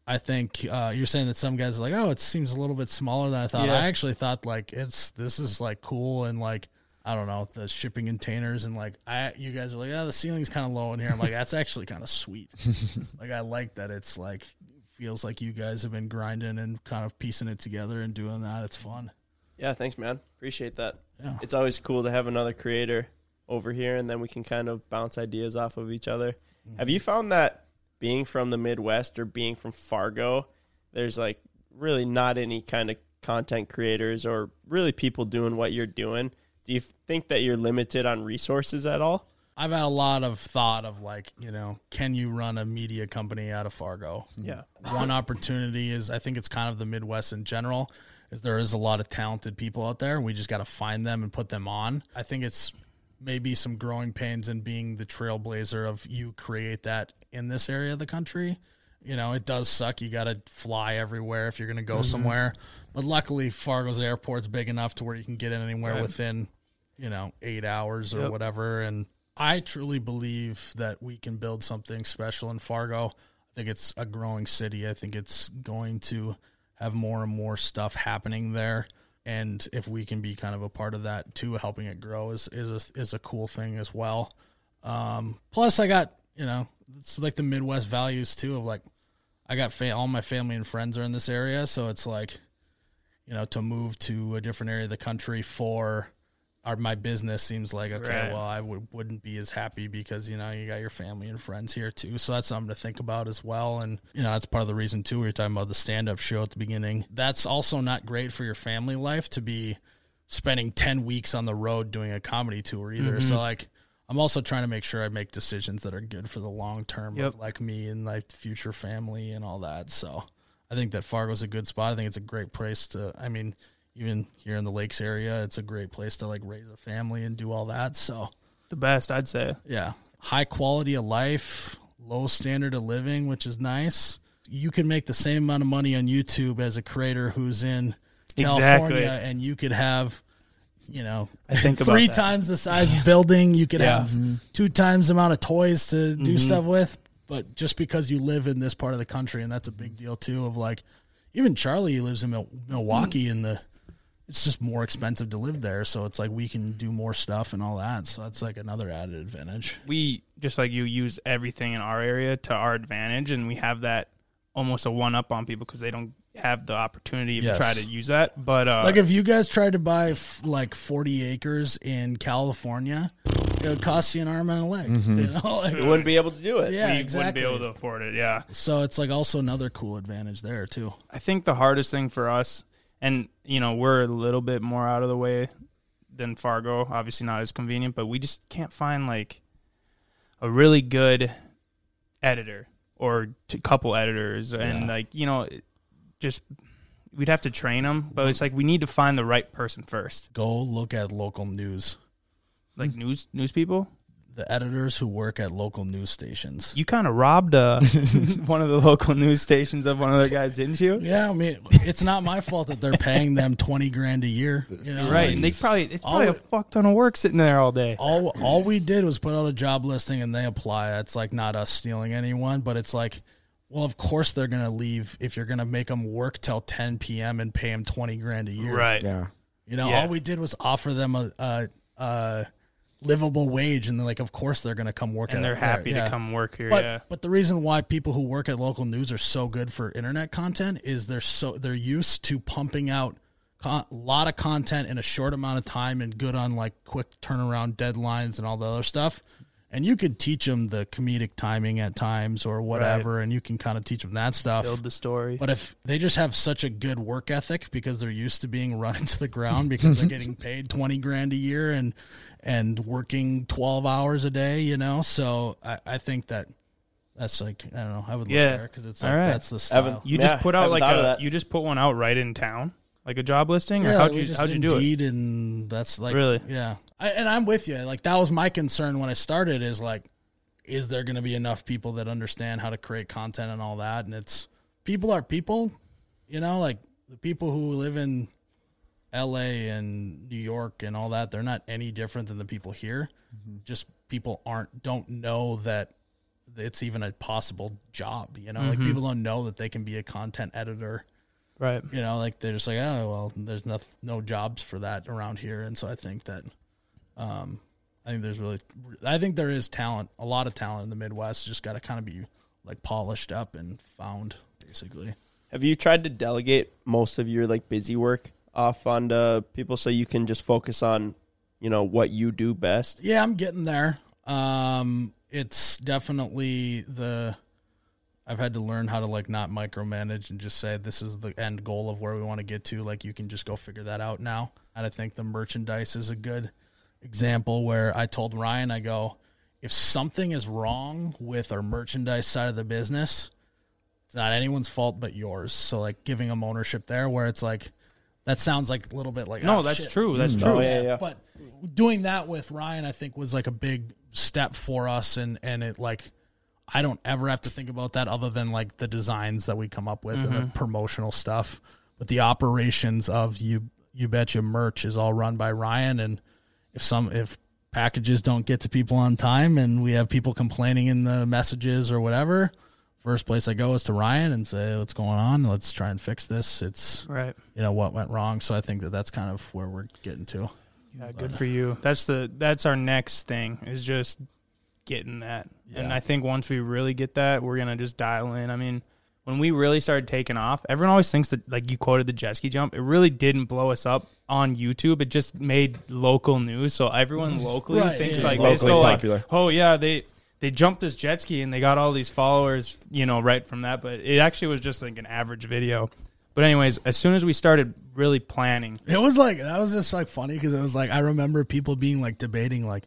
S2: I think uh, you're saying that some guys are like, oh, it seems a little bit smaller than I thought.
S8: Yeah.
S2: I actually thought like it's this is like cool and like I don't know the shipping containers and like I you guys are like, oh, the ceiling's kind of low in here. I'm like, that's actually kind of sweet. like I like that it's like feels like you guys have been grinding and kind of piecing it together and doing that. It's fun.
S4: Yeah, thanks, man. Appreciate that.
S2: Yeah.
S4: It's always cool to have another creator over here, and then we can kind of bounce ideas off of each other. Have you found that being from the Midwest or being from Fargo, there's like really not any kind of content creators or really people doing what you're doing? Do you think that you're limited on resources at all?
S2: I've had a lot of thought of like, you know, can you run a media company out of Fargo?
S4: Yeah.
S2: One opportunity is I think it's kind of the Midwest in general, is there is a lot of talented people out there and we just got to find them and put them on. I think it's maybe some growing pains in being the trailblazer of you create that in this area of the country. You know, it does suck. You got to fly everywhere if you're going to go mm-hmm. somewhere. But luckily, Fargo's airport's big enough to where you can get in anywhere within, you know, eight hours or
S8: Yep.
S2: whatever. And I truly believe that we can build something special in Fargo. I think it's a growing city. I think it's going to have more and more stuff happening there. And if we can be kind of a part of that too, helping it grow is is a, is a cool thing as well. Um, plus, I got you know it's like the Midwest values too of like I got fa- all my family and friends are in this area, so it's like you know to move to a different area of the country for our my business seems like okay,
S8: Right.
S2: well I would wouldn't be as happy because you know you got your family and friends here too, so that's something to think about as well. And you know that's part of the reason too. We were talking about the stand up show at the beginning. That's also not great for your family life to be spending 10 weeks on the road doing a comedy tour either. So mm-hmm. like I'm also trying to make sure I make decisions that are good for the long term
S8: Yep.
S2: of like me and like future family and all that. So I think that Fargo's a good spot. I think it's a great place to I mean, even here in the lakes area, it's a great place to like raise a family and do all that. So
S8: The best, I'd say.
S2: yeah. High quality of life, low standard of living, which is nice. You can make the same amount of money on YouTube as a creator who's in California, and you could have, you know,
S8: I think
S2: three times the size building. You could
S8: Yeah.
S2: have two times the amount of toys to do
S8: Mm-hmm.
S2: stuff with. But just because you live in this part of the country, and that's a big deal too. Of like, even Charlie lives in Mil- Milwaukee, and the it's just more expensive to live there. So it's like we can do more stuff and all that. So that's like another added advantage.
S8: we just like you use everything in our area to our advantage and we have that almost a one up on people because they don't have the opportunity to
S2: Yes.
S8: try to use that but uh
S2: Like if you guys tried to buy f- like 40 acres in California, it would cost you an arm and a leg. You know, like,
S4: You wouldn't be able to do it.
S2: yeah,
S8: we
S2: exactly.
S8: wouldn't be able to afford it yeah
S2: So it's like also another cool advantage there too.
S8: i think the hardest thing for us and you know we're a little bit more out of the way than fargo obviously not as convenient but we just can't find like a really good editor or t- couple editors and
S2: Yeah.
S8: like you know just we'd have to train them but it's like we need to find the right person first
S2: Go look at local news.
S8: like hmm. news news people
S2: The editors who work at local news stations.
S8: you kind of robbed uh, one of the local news stations of one of the guys didn't you
S2: Yeah, I mean, it's not my fault that they're paying them 20 grand a year. You know,
S8: right and they probably it's
S2: All
S8: probably a fuck ton of work sitting there all day
S2: all all we did was put out a job listing and they apply. It's like not us stealing anyone, but it's like, well, of course they're gonna leave if you're gonna make them work till 10 p.m. and pay them 20 grand a year.
S8: right
S3: Yeah.
S2: You know,
S8: Yeah.
S2: all we did was offer them a, a, a livable wage, and they're like, of course they're gonna come work.
S8: and they're happy
S2: Yeah.
S8: to come work here
S2: But
S8: yeah
S2: but the reason why people who work at local news are so good for internet content is they're so they're used to pumping out a lot of content in a short amount of time and good on like quick turnaround deadlines and all the other stuff. And you can teach them the comedic timing at times or whatever, and you can kind of teach them that stuff.
S8: build the story
S2: But if they just have such a good work ethic because they're used to being run into the ground because they're getting paid twenty grand a year and and working twelve hours a day, you know, so I, I think that that's like I don't know. I would look
S8: Yeah.
S2: there because it's like
S8: right.
S2: that's the style.
S4: Evan,
S8: you
S4: Yeah,
S8: just put out like a
S4: that.
S8: you just put one out right in town like a job listing or
S2: Yeah,
S8: how'd you
S2: just
S8: how'd you do it
S2: and that's like
S8: Really?
S2: yeah. I, and I'm with you. Like that was my concern when I started. Is like, is there going to be enough people that understand how to create content and all that? And it's people are people, you know, like the people who live in L.A. and New York and all that. They're not any different than the people here.
S8: Mm-hmm.
S2: Just people aren't don't know that it's even a possible job. You know,
S1: Mm-hmm.
S2: like people don't know that they can be a content editor.
S1: Right.
S2: You know, like they're just like, oh well, there's no no jobs for that around here, and so I think that, um, I think there's really, I think there is talent, a lot of talent in the Midwest. Just got to kind of be like polished up and found, basically.
S4: Have you tried to delegate most of your like busy work off onto people so you can just focus on, you know, what you do best?
S2: Yeah, I'm getting there. Um, it's definitely the. I've had to learn how to like not micromanage and just say this is the end goal of where we want to get to. Like you can just go figure that out now. And I think the merchandise is a good example where I told Ryan, I go, if something is wrong with our merchandise side of the business, it's not anyone's fault but yours. So like giving them ownership there, where it's like that sounds like a little bit like
S1: No,
S2: oh,
S1: that's
S2: shit.
S1: true. That's mm,
S4: Oh,
S1: true.
S4: yeah, yeah.
S2: But doing that with Ryan, I think was like a big step for us, and and it like I don't ever have to think about that other than like the designs that we come up with and the mm-hmm. promotional stuff. But the operations of you you betcha merch is all run by Ryan, and if some if packages don't get to people on time and we have people complaining in the messages or whatever. First place I go is to Ryan and say, "What's going on? Let's try and fix this." It's
S1: Right.
S2: you know what went wrong. So I think that that's kind of where we're getting to.
S1: Yeah, good for you. That's the that's our next thing is just getting that. And I think once we really get that, we're gonna just dial in. I mean, when we really started taking off, everyone always thinks that like you quoted the jet ski jump. It really didn't blow us up on YouTube. It just made local news. So everyone locally
S2: Right,
S1: thinks
S2: yeah.
S1: like they just
S3: Locally
S1: go
S3: popular.
S1: like, oh yeah, they they jumped this jet ski and they got all these followers, you know, right from that. But it actually was just like an average video. But anyways, as soon as we started really planning,
S2: It was like that was just like funny because it was like I remember people being like debating like,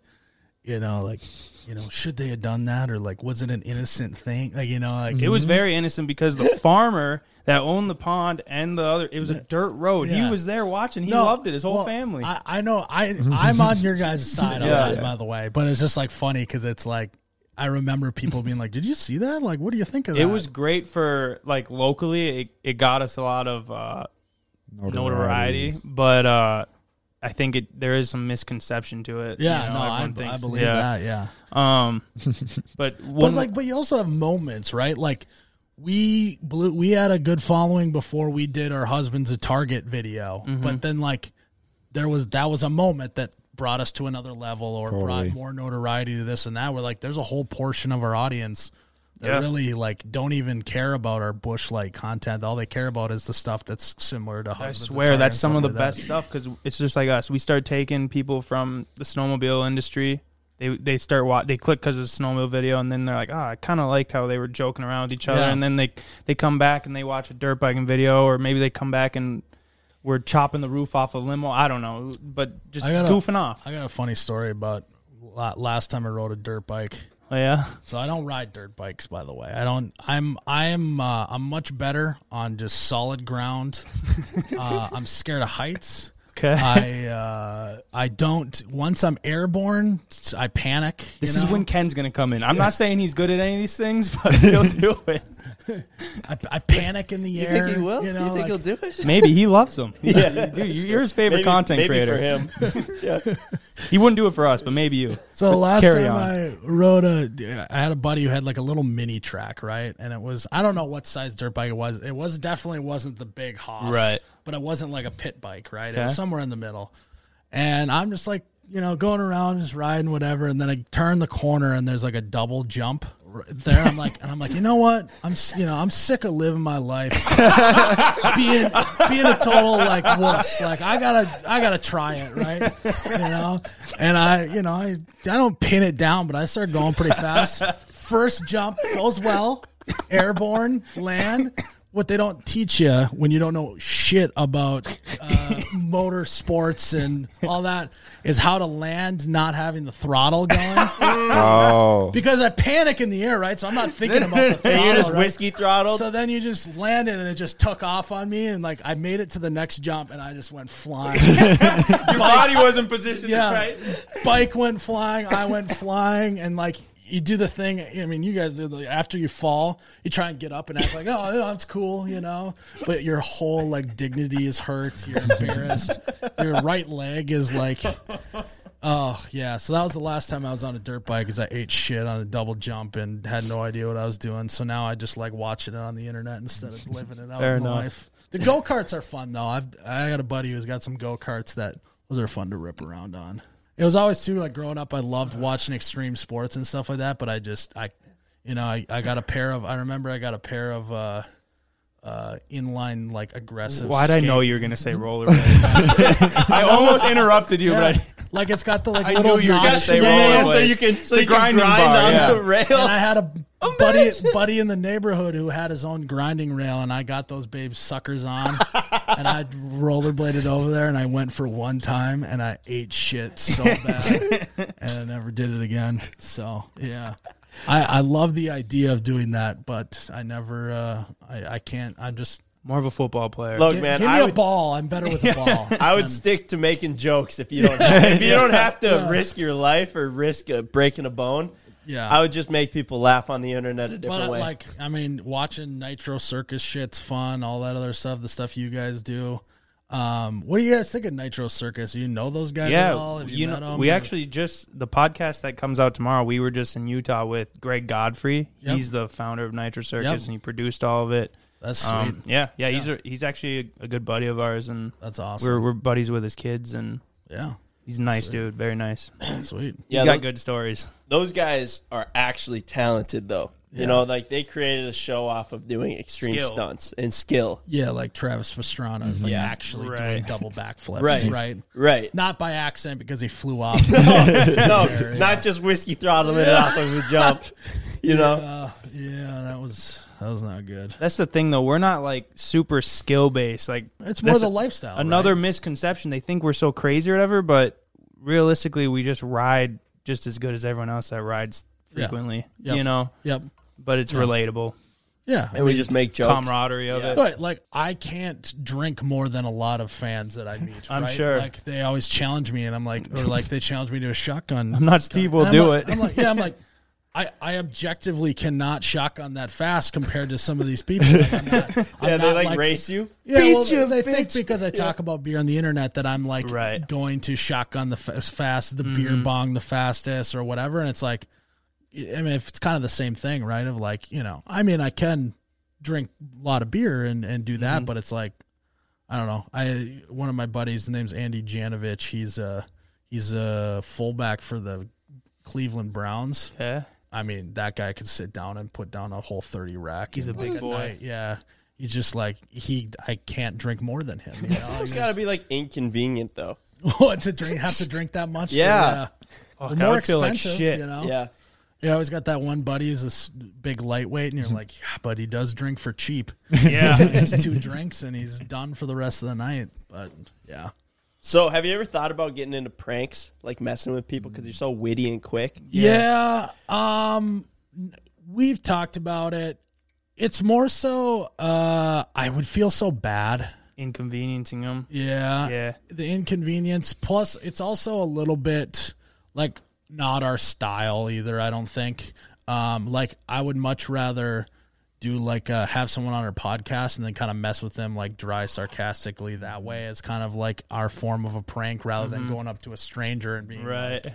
S2: you know, like you know, should they have done that or like was it an innocent thing? Like you know, like
S1: It was very innocent because the farmer that owned the pond and the other, it was a dirt road.
S2: Yeah.
S1: He was there watching. He
S2: No,
S1: loved it. His whole
S2: well,
S1: family.
S2: I, I know I I'm on your guys' side on
S1: Yeah.
S2: that, by the way, but it's just like funny because it's like I remember people being like, "Did you see that? Like, what do you think of that?"
S1: it was great for like locally. It, it got us a lot of uh, notoriety, but uh, I think it there is some misconception to it.
S2: yeah,
S1: You know,
S2: no, I,
S1: everyone
S2: I believe
S1: yeah.
S2: that. Yeah,
S1: Um, but
S2: but like, but you also have moments, right? Like we blew, we had a good following before we did our husband's a target video,
S1: Mm-hmm.
S2: but then like there was that was a moment that brought us to another level or
S3: Totally.
S2: brought more notoriety to this and that. We're like, there's a whole portion of our audience that
S1: Yeah.
S2: really like don't even care about our Busch Light content. All they care about is the stuff that's similar to.
S1: I
S2: Husband's
S1: swear that's some of the
S2: like
S1: best
S2: that.
S1: stuff because it's just like us. We start taking people from the snowmobile industry. They they start wa- they click because of the snowmobile video, and then they're like, oh, I kind of liked how they were joking around with each other,
S2: Yeah.
S1: and then they they come back and they watch a dirt biking video, or maybe they come back and we're chopping the roof off a limo. I don't know, but just goofing off.
S2: I got a funny story about last time I rode a dirt bike.
S1: Oh, yeah,
S2: So I don't ride dirt bikes, by the way. I don't. I'm. I'm. Uh, I'm much better on just solid ground. uh, I'm scared of heights.
S1: okay.
S2: I. Uh, I don't. Once I'm airborne, I panic. you
S1: this is when Ken's gonna come in. I'm not saying he's good at any of these things, but he'll do it.
S2: I, I panic in the air.
S4: You
S2: air.
S4: think he will?
S2: You
S4: You,
S2: know,
S4: think
S2: like-
S4: he'll do it?
S1: Maybe he loves them.
S4: Yeah.
S1: dude, you're his favorite
S4: Maybe-
S1: content
S4: maybe
S1: creator.
S4: for him. yeah.
S1: He wouldn't do it for us, but maybe you.
S2: So the last
S1: Carry
S2: time
S1: on.
S2: I rode a, I had a buddy who had like a little mini track, right? And it was, I don't know what size dirt bike it was. It was definitely wasn't the big Haas,
S1: Right.
S2: But it wasn't like a pit bike, right? It was somewhere in the middle. And I'm just like, you know, going around, just riding, whatever. And then I turn the corner, and there's like a double jump right there. I'm like, and I'm like, you know what? I'm, you know, I'm sick of living my life being being a total like wuss. Like I gotta I gotta try it, right? You know, and I you know I I don't pin it down, but I start going pretty fast. First jump goes well, airborne land. What they don't teach you when you don't know shit about uh, motor sports and all that is how to land not having the throttle going
S3: Oh,
S2: because I panic in the air, right? So I'm not thinking about the throttle.
S4: You're just
S2: right?
S4: whiskey throttled.
S2: So then you just landed and it just took off on me and like I made it to the next jump and I just went flying.
S1: Your body wasn't positioned
S2: yeah.
S1: right.
S2: Bike went flying, I went flying and like you do the thing. I mean, you guys did. Like, after you fall, you try and get up and act like, "Oh, that's cool," you know. But your whole like dignity is hurt. You're embarrassed. your right leg is like, Oh yeah, so that was the last time I was on a dirt bike because I ate shit on a double jump and had no idea what I was doing. So now I just like watching it on the internet instead of living it out
S1: Fair
S2: in
S1: enough.
S2: life. The go karts are fun though. I've I got a buddy who's got some go karts that those are fun to rip around on. It was always too like growing up. I loved watching extreme sports and stuff like that, but I just I, you know, I, I got a pair of. I remember I got a pair of uh, uh, inline like aggressive.
S1: Why'd I know you were gonna say rollerblades? I almost interrupted you,
S2: Yeah.
S1: but I,
S2: like it's got the like
S1: I
S2: little
S1: knew you were gonna
S2: notch
S1: say
S2: in
S4: Yeah, yeah, so you can so
S1: The
S4: you can grind
S1: bar,
S4: on
S1: yeah.
S4: the rails.
S2: And I had a buddy buddy in the neighborhood who had his own grinding rail, and I got those babes suckers on, and I rollerbladed over there, and I went for one time, and I ate shit so bad, and I never did it again. So yeah, I I love the idea of doing that, but I never uh, I I can't. I'm just
S1: more of a football player.
S4: Look,
S2: gi-
S4: man,
S2: give me
S4: I
S2: a
S4: would
S2: ball. I'm better with a ball.
S4: I would
S2: I'm-
S4: stick to making jokes if you don't if you don't have to risk your life or risk uh, breaking a bone.
S2: Yeah.
S4: I would just make people laugh on the internet a different
S2: But
S4: way.
S2: like, I mean, watching Nitro Circus shit's fun. All that other stuff, the stuff you guys do. Um, what do you guys think of Nitro Circus? You know those guys at all?
S1: yeah, you
S2: met
S1: know, we
S2: Or-
S1: actually just the podcast that comes out tomorrow. We were just in Utah with Gregg Godfrey.
S2: Yep.
S1: He's the founder of Nitro Circus,
S2: Yep.
S1: and he produced all of it.
S2: That's sweet.
S1: Um, yeah, yeah, he's a, he's actually a, a good buddy of ours, and
S2: That's awesome.
S1: we're we're buddies with his kids, and
S2: yeah,
S1: he's a nice dude, very nice.
S2: sweet.
S4: yeah,
S1: he's got
S4: those,
S1: good stories.
S4: those guys are actually talented, though. You know, like they created a show off of doing extreme
S1: Skill.
S4: stunts and skill.
S2: Yeah, like Travis Pastrana is like
S4: Yeah.
S2: actually doing
S1: Right.
S2: double backflips.
S4: Right.
S2: right.
S4: Right.
S2: Not by accident because he flew off.
S4: no, not just whiskey throttling it off of a jump. You know,
S2: Uh, yeah, that was that was not good.
S1: That's the thing, though. We're not like super skill based. Like
S2: It's more the
S1: a-
S2: lifestyle.
S1: Another
S2: right?
S1: misconception. They think we're so crazy or whatever, but realistically, we just ride just as good as everyone else that rides
S2: Yeah.
S1: frequently.
S2: Yep.
S1: You know,
S2: Yep.
S1: but it's
S2: Yeah.
S1: relatable
S2: Yeah. I
S4: and we just make jokes.
S1: camaraderie of it.
S2: But like, I can't drink more than a lot of fans that I meet.
S1: I'm
S2: right?
S1: sure.
S2: Like they always challenge me, and I'm like, or like they challenge me to a shotgun.
S1: I'm not Steve. We'll
S2: And I'm
S1: do
S2: like-
S1: it.
S2: I'm like, yeah, I'm like, I, I objectively cannot shotgun that fast compared to some of these people. Like, I'm not, I'm
S4: Yeah, they
S2: not
S4: like, race you.
S2: Yeah,
S4: Beat
S2: well,
S4: you,
S2: they think because I talk about beer on the internet that I'm like
S1: Right.
S2: going to shotgun the f- fast, the beer mm-hmm. bong the fastest or whatever, and it's like, I mean, if it's kind of the same thing, right? Of like, you know, I mean, I can drink a lot of beer and and do that, mm-hmm. but it's like, I don't know. I one of my buddies, his name's Andy Janovich. He's a he's a fullback for the Cleveland Browns.
S1: Yeah.
S2: I mean, that guy could sit down and put down a whole thirty rack.
S1: He's
S2: in,
S1: a big boy.
S2: night. Yeah, he's just like he. I can't drink more than him. You know?
S4: It's got to be like inconvenient though.
S2: what to drink? Have to drink that much?
S4: Yeah.
S1: Fuck,
S2: They're
S1: I
S2: more
S1: would feel like
S2: expensive,
S1: shit.
S2: you know.
S4: Yeah.
S2: You always got that one buddy who's this big lightweight, and you're mm-hmm. like, yeah, but he does drink for cheap.
S1: Yeah.
S2: Just two drinks, and he's done for the rest of the night. But yeah,
S4: So, have you ever thought about getting into pranks, like messing with people because you're so witty and quick?
S2: Yeah. Um we've talked about it. It's more so uh I would feel so bad.
S1: Inconveniencing them.
S2: Yeah.
S1: Yeah.
S2: The inconvenience plus it's also a little bit like not our style either, I don't think. Um like I would much rather do like uh, have someone on our podcast and then kind of mess with them like dry sarcastically that way as kind of like our form of a prank rather than going up to a stranger and being
S1: Right.
S2: like,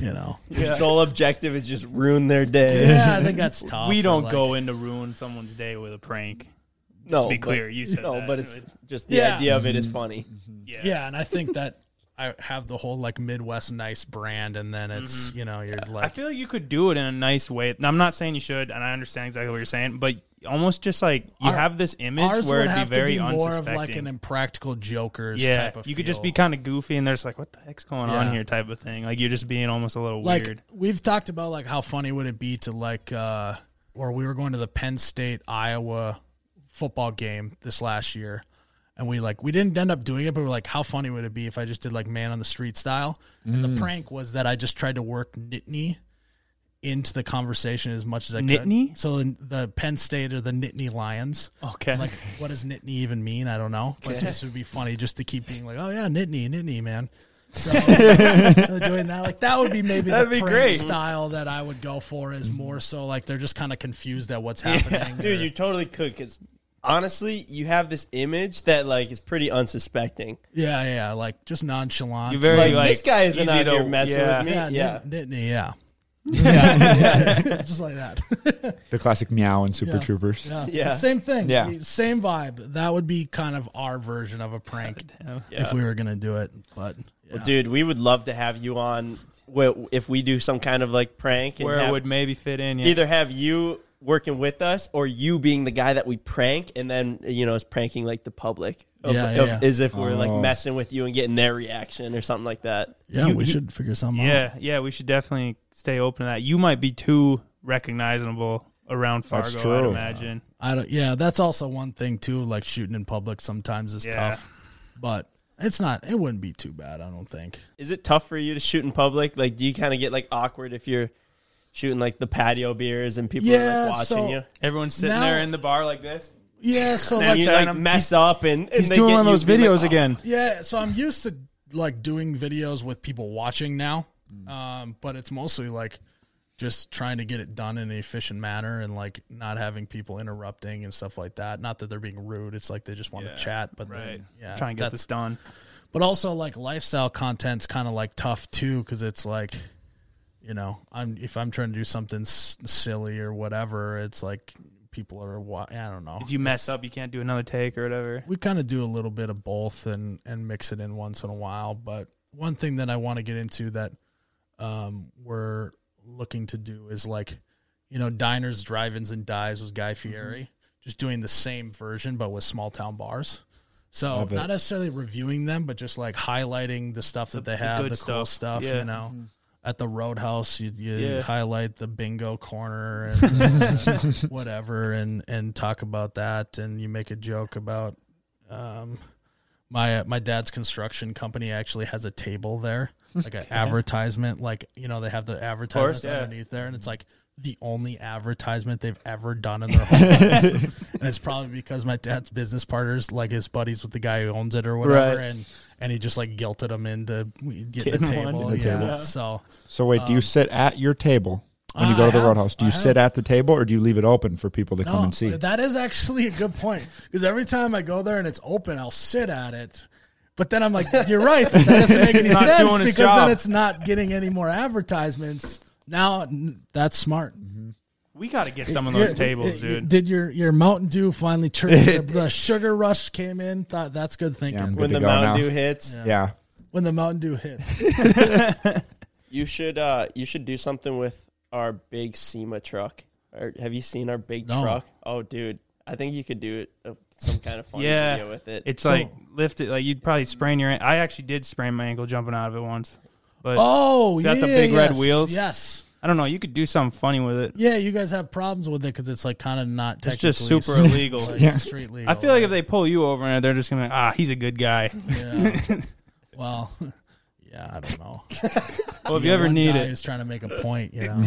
S2: you know
S4: Your sole objective is just ruin their day.
S2: yeah i think that's tough
S1: we don't
S2: like-
S1: go in to ruin someone's day with a prank.
S4: No, to
S1: be
S4: but-
S1: clear, you said
S4: no,
S1: that.
S4: but it's just the
S2: Yeah.
S4: idea of it is funny.
S1: Yeah.
S2: Yeah, and I think that I have the whole like Midwest nice brand, and then it's you know you're like I
S1: feel like you could do it in a nice way. I'm not saying you should, and I understand exactly what you're saying, but almost just like you
S2: Our-
S1: have this image where it'd be very
S2: to be more of like an impractical jokers
S1: yeah,
S2: type of
S1: you could just be kind of goofy, and there's like, what the heck's going on here, type of thing. Like you're just being almost a little
S2: like
S1: weird.
S2: we've talked about like how funny would it be to like uh or we were going to the Penn State Iowa football game this last year and we like we didn't end up doing it but we are like how funny would it be if I just did like man on the street style and
S1: Mm.
S2: the prank was that I just tried to work Nittany into the conversation as much as I
S1: Nittany?
S2: could so the, the Penn State or the Nittany Lions
S1: Okay.
S2: like what does Nittany even mean I don't know but this would be funny just to keep being like oh yeah Nittany Nittany man so doing that like that would be maybe
S1: That'd
S2: the
S1: be great.
S2: style that I would go for is more so like they're just kind of confused at what's happening.
S4: Dude,
S2: or-
S4: you totally could because honestly, you have this image that like is pretty unsuspecting.
S2: Yeah, yeah, like just nonchalant.
S8: You're very
S4: Like,
S8: like,
S4: this guy isn't out here messing
S8: yeah.
S4: with me.
S2: yeah,
S4: Yeah,
S2: Nit- Nittany, yeah. yeah, just like that.
S3: The classic meow and Super
S2: Yeah.
S3: Troopers.
S2: Yeah.
S4: Yeah.
S2: Same thing.
S3: Yeah.
S2: Same vibe. That would be kind of our version of a prank
S4: Yeah.
S2: if we were gonna do it. But yeah.
S4: Well, dude, we would love to have you on. If we do some kind of like prank, and
S8: where
S4: have-
S8: it would maybe fit in. Yeah.
S4: either have you working with us or you being the guy that we prank, and then you know is pranking like the public. Of,
S2: Yeah,
S4: of-
S2: yeah.
S4: As if we're like
S3: Oh.
S4: messing with you and getting their reaction or something like that.
S2: yeah,
S8: You-
S2: we
S8: you-
S2: should figure something out.
S8: Yeah, yeah, we should definitely stay open to that. You might be too recognizable around Fargo,
S3: That's
S8: I'd
S3: true.
S8: imagine.
S2: I don't. Yeah, that's also one thing too. Like shooting in public sometimes is
S8: Yeah.
S2: tough, but it's not. It wouldn't be too bad. I don't think.
S4: Is it tough for you to shoot in public? Like, do you kind of get like awkward if you're shooting like the patio beers and people are like watching
S2: so-
S4: you?
S8: Everyone's sitting
S2: Now-
S8: there in the bar like this.
S2: Yeah. So like,
S4: you like
S8: him.
S4: mess up and, and
S8: He's
S4: they
S8: doing
S4: get
S8: one of those videos
S4: like,
S8: again.
S2: Yeah, so I'm used to like doing videos with people watching now, um, but it's mostly like just trying to get it done in an efficient manner and like not having people interrupting and stuff like that. Not that they're being rude; it's like they just want
S8: Yeah,
S2: to chat. But
S8: Right.
S2: then, yeah,
S8: try and get this done.
S2: But also like lifestyle content's kind of like tough too because it's like, you know, I'm if I'm trying to do something s- silly or whatever, it's like people are. wa- I don't know.
S8: If you mess
S2: It's-
S8: up, you can't do another take or whatever.
S2: we kind of do a little bit of both and and mix it in once in a while but one thing that i want to get into that um we're looking to do is like you know diners drive-ins and dives with guy fieri just doing the same version but with small town bars so
S3: Love it.
S2: not necessarily reviewing them but just like highlighting the stuff that they have
S8: good
S2: the cool
S8: stuff.
S2: stuff
S8: Yeah.
S2: you know at the roadhouse you, you
S8: Yeah.
S2: highlight the bingo corner and uh, whatever and and talk about that and you make a joke about um my my dad's construction company actually has a table there like an advertisement like you know they have the advertisements
S8: yeah.
S2: underneath there and it's like the only advertisement they've ever done in their whole life and it's probably because my dad's business partners like his buddies with the guy who owns it or whatever
S8: Right.
S2: and and he just like guilted him into getting the
S8: Getting one.
S2: table
S3: the
S2: yeah
S3: table.
S2: so
S3: So wait, do you sit at your table when you
S2: Um, I
S3: go to the
S2: have-
S3: Roadhouse? Do you
S2: I
S3: sit
S2: have.
S3: at the table or do you leave it open for people to come and see?
S2: That is actually a good point because every time I go there and it's open, I'll sit at it. But then I'm like, you're right. That doesn't make any sense because
S8: job.
S2: then it's not getting any more advertisements. Now that's smart.
S8: We got to get some of those
S2: Your-
S8: tables,
S2: y- y-
S8: dude.
S2: Did your your Mountain Dew finally trigger the, the sugar rush came in? Thought that's good thinking.
S3: Yeah, I'm
S4: when the Mountain
S3: now.
S4: Dew hits.
S3: Yeah.
S2: when the Mountain Dew hits.
S4: You should uh you should do something with our big SEMA truck. Or have you seen our big
S2: No.
S4: truck? Oh, dude, I think you could do it uh, some kind of fun
S8: Yeah.
S4: video with it.
S8: It's
S2: So-
S8: like lift it. Like you'd probably sprain your. I actually did sprain my ankle jumping out of it once. But
S2: Oh,
S8: Is that
S2: yeah,
S8: the big red wheels?
S2: Yes.
S8: I don't know. You could do something funny with it.
S2: Yeah, you guys have problems with it because it's like kind of not.
S8: It's just
S2: technically
S8: super illegal.
S2: like
S3: Yeah.
S2: street legal.
S8: I feel like if they pull you over and they're just gonna, like ah, he's a good guy.
S2: Yeah. well, yeah, I don't know.
S8: Well, if
S2: Yeah,
S8: you ever
S2: one
S8: need
S2: guy
S8: it,
S2: he's trying to make a point, you know.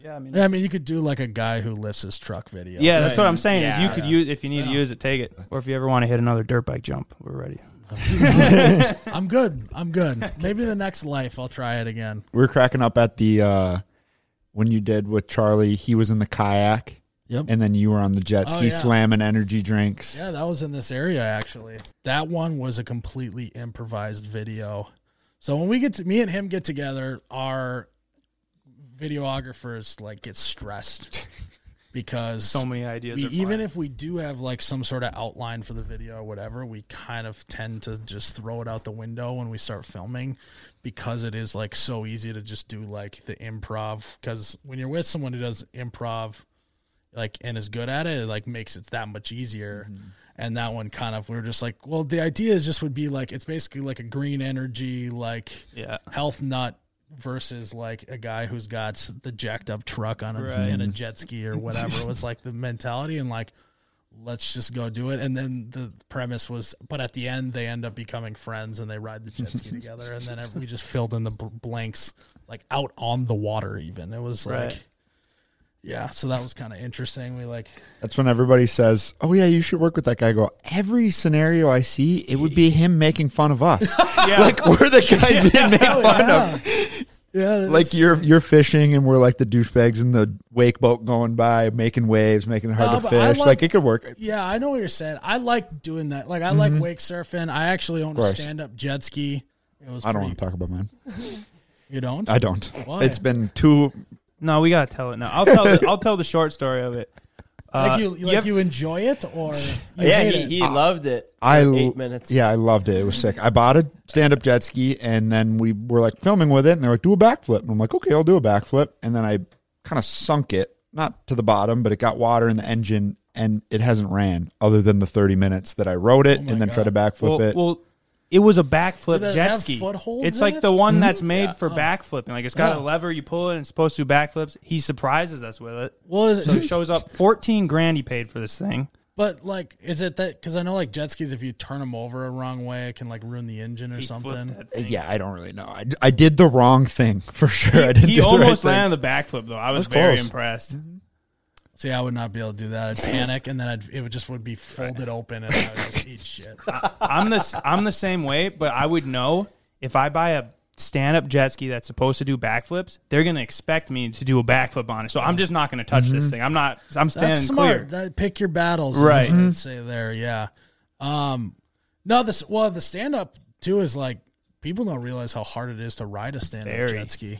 S8: yeah, I mean,
S2: Yeah, I mean, you could do like a guy who lifts his truck video.
S8: yeah, that's what I'm saying. is you
S4: Yeah.
S8: could use if you need to use it, take it, or if you ever want to hit another dirt bike jump, we're ready.
S2: I'm good. I'm good. Maybe the next life I'll try it again.
S3: We were cracking up at the uh when you did with Charlie, he was in the kayak
S2: Yep.
S3: and then you were on the jet
S2: Oh,
S3: ski
S2: yeah.
S3: slamming energy drinks.
S2: Yeah, that was in this area actually. That one was a completely improvised video. So when we get to me and him get together, our videographers like get stressed because
S8: So many ideas.
S2: we, even if we do have like some sort of outline for the video or whatever, we kind of tend to just throw it out the window when we start filming because it is like so easy to just do like the improv. Because when you're with someone who does improv, like and is good at it, it like makes it that much easier. Mm-hmm. And that one kind of we were just like, well, the idea is just would be like it's basically like a green energy like
S8: yeah,
S2: health nut versus like a guy who's got the jacked up truck on a
S8: Right.
S2: in a jet ski or whatever it was like the mentality and like let's just go do it and then the premise was but at the end they end up becoming friends and they ride the jet ski together and then we just filled in the blanks like out on the water even it was like
S8: Right.
S2: Yeah so that was kind of interesting we like
S3: That's when everybody says, "Oh yeah, you should work with that guy." I go, "Every scenario I see, it would be him making fun of us.
S8: yeah.
S3: like we're the guys being made
S2: oh,
S3: fun
S2: yeah.
S3: of."
S2: Yeah,
S3: like you're you're fishing and we're like the douchebags in the wake boat going by, making waves, making it hard
S2: No,
S3: to fish.
S2: like-
S3: Like, it could work.
S2: Yeah, I know what you're saying. I like doing that. Like I like mm-hmm. wake surfing. I actually own a stand up jet ski. It was
S3: I don't
S2: pretty-
S3: want to talk about mine.
S2: You don't?
S3: I don't.
S2: Why?
S3: It's been too.
S1: No, we gotta tell it now. I'll tell. The, I'll tell the short story of it. Uh,
S2: like you, like
S1: have-
S2: you enjoy it or you
S4: yeah,
S2: hate
S4: he,
S2: it?
S4: he loved it.
S3: I
S4: for
S3: l-
S4: eight minutes.
S3: Yeah, I loved it. It was sick. I bought a stand up jet ski and then we were like filming with it and they're like, do a backflip. And I'm like, okay, I'll do a backflip. And then I kind of sunk it, not to the bottom, but it got water in the engine and it hasn't ran other than the 30 minutes that I rode it
S2: Oh
S3: and then tried to backflip
S1: well,
S3: it.
S1: well, it was a backflip
S2: Did
S1: jet ski. It's like
S2: it?
S1: the one that's mm-hmm. made
S4: Yeah.
S1: for backflipping. Like it's got
S2: Yeah.
S1: a lever you pull it and it's supposed to do backflips. He surprises us with it.
S2: Well, is
S1: So
S2: it,
S1: it shows up. Fourteen grand he paid for this thing.
S2: but like, is it that? Because I know like jet skis, if you turn them over a wrong way, it can like ruin the engine or
S1: He
S2: something.
S1: Uh,
S3: yeah, I don't really know. I, I did the wrong thing for sure. I didn't
S1: He
S3: do the right
S1: almost
S3: thing.
S1: landed the backflip though. I was,
S3: was
S1: very
S3: close.
S1: impressed. Mm-hmm.
S2: See, I would not be able to do that. I'd panic, and then I'd, it would just would be folded open, and I would just eat shit.
S1: I'm the I'm the same way, but I would know if I buy a stand up jet ski that's supposed to do backflips, they're gonna expect me to do a backflip on it. So I'm just not gonna touch this thing. I'm not. I'm standing
S2: That's smart.
S1: clear.
S2: That, pick your battles,
S1: Right.
S2: I'd say there, yeah. Um, no, this well, the stand up too is like people don't realize how hard it is to ride a stand up
S1: Very.
S2: jet ski.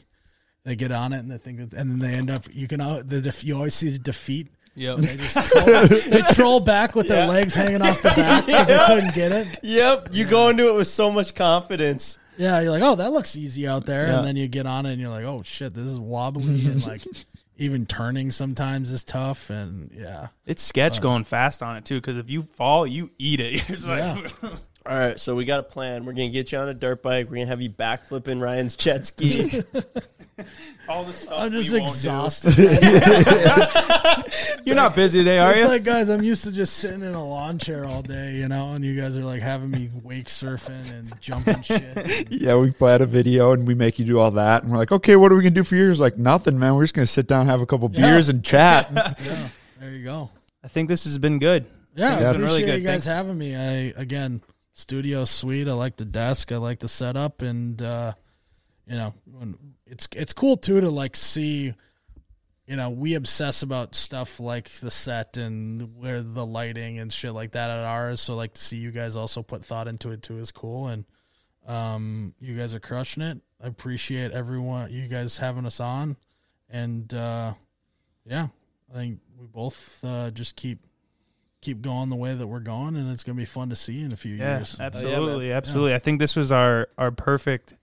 S2: They get on it and they think that, and then they end up. You can al- the def, you always see the defeat.
S1: Yep.
S2: They just troll, they troll back with their legs hanging off the back because they couldn't get it.
S4: Yep, you go into it with so much confidence.
S2: Yeah, you're like, oh, that looks easy out there,
S1: Yeah.
S2: and then you get on it and you're like, oh shit, this is wobbly and like even turning sometimes is tough, and yeah.
S1: It's sketch going fast on it too, because if you fall, you eat it. You're like,
S2: Yeah.
S4: All right, so we got a plan. We're gonna get you on a dirt bike. We're gonna have you backflipping Ryan's jet ski.
S1: all the stuff.
S2: I'm just
S1: we won't do.
S2: exhausted.
S1: You're not busy today, are
S2: it's
S1: you?
S2: like, guys, I'm used to just sitting in a lawn chair all day, you know, and you guys are like having me wake surfing and jumping shit.
S3: Yeah, we play a video and we make you do all that, and we're like, okay, what are we gonna do for yours? Like nothing, man. We're just gonna sit down, have a couple
S2: Yeah.
S3: beers, and chat.
S2: Yeah, there you go.
S1: I think this has been good.
S2: Yeah,
S1: It's
S2: I
S1: been
S2: appreciate
S1: really good.
S2: you guys
S1: Thanks.
S2: having me. I again, studio suite. I like the desk. I like the setup, and uh, you know, when, it's it's cool too to like see. You know, we obsess about stuff like the set and where the lighting and shit like that at ours. So like to see you guys also put thought into it too is cool. And um, you guys are crushing it. I appreciate everyone, you guys having us on, and uh, yeah, I think we both uh, just keep keep going the way that we're going, and it's gonna be fun to see in a few
S1: Yeah,
S2: years.
S1: absolutely, absolutely. I think this was our our perfect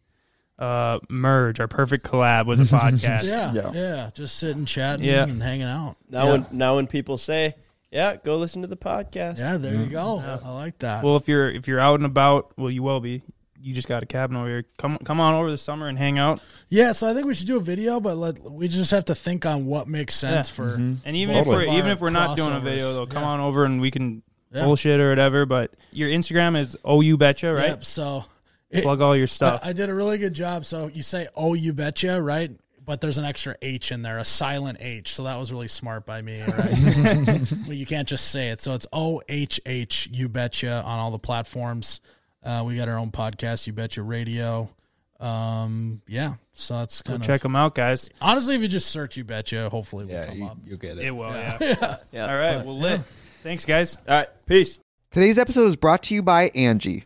S1: uh merge, our perfect collab was a podcast.
S2: Yeah, yeah,
S3: Yeah.
S2: just sitting, chatting,
S1: Yeah.
S2: and hanging out.
S4: now,
S1: Yeah.
S4: when now when people say, "Yeah, go listen to the podcast,"
S2: Yeah, there you go. I like that.
S1: Well, if you're if you're out and about, well, you will be. You just got a cabin over here. Come come on over the summer and hang out.
S2: yeah, so I think we should do a video, but let, we just have to think on what makes sense
S1: Yeah.
S2: for.
S1: And even
S3: Totally.
S1: if we're even if we're not doing a video, though, come
S2: Yeah.
S1: on over and we can
S2: Yeah.
S1: bullshit or whatever. But your Instagram is oh you betcha, right?
S2: Yep, so it-
S1: Plug all your stuff.
S2: I, I did a really good job. So you say, "Oh, you betcha," right? But there's an extra H in there, a silent H. So that was really smart by me, right? but you can't just say it. So it's O H H, you betcha, on all the platforms. Uh, we got our own podcast, You Betcha Radio. Um, yeah, so that's
S1: Go
S2: kind of
S1: check them out, guys.
S2: honestly, if you just search You Betcha, hopefully we'll
S3: yeah,
S2: come
S3: you,
S2: up.
S3: you get it.
S1: It will, yeah.
S4: Yeah.
S1: All right, well lit. Thanks, guys.
S4: All right, peace.
S5: Today's episode is brought to you by Angi.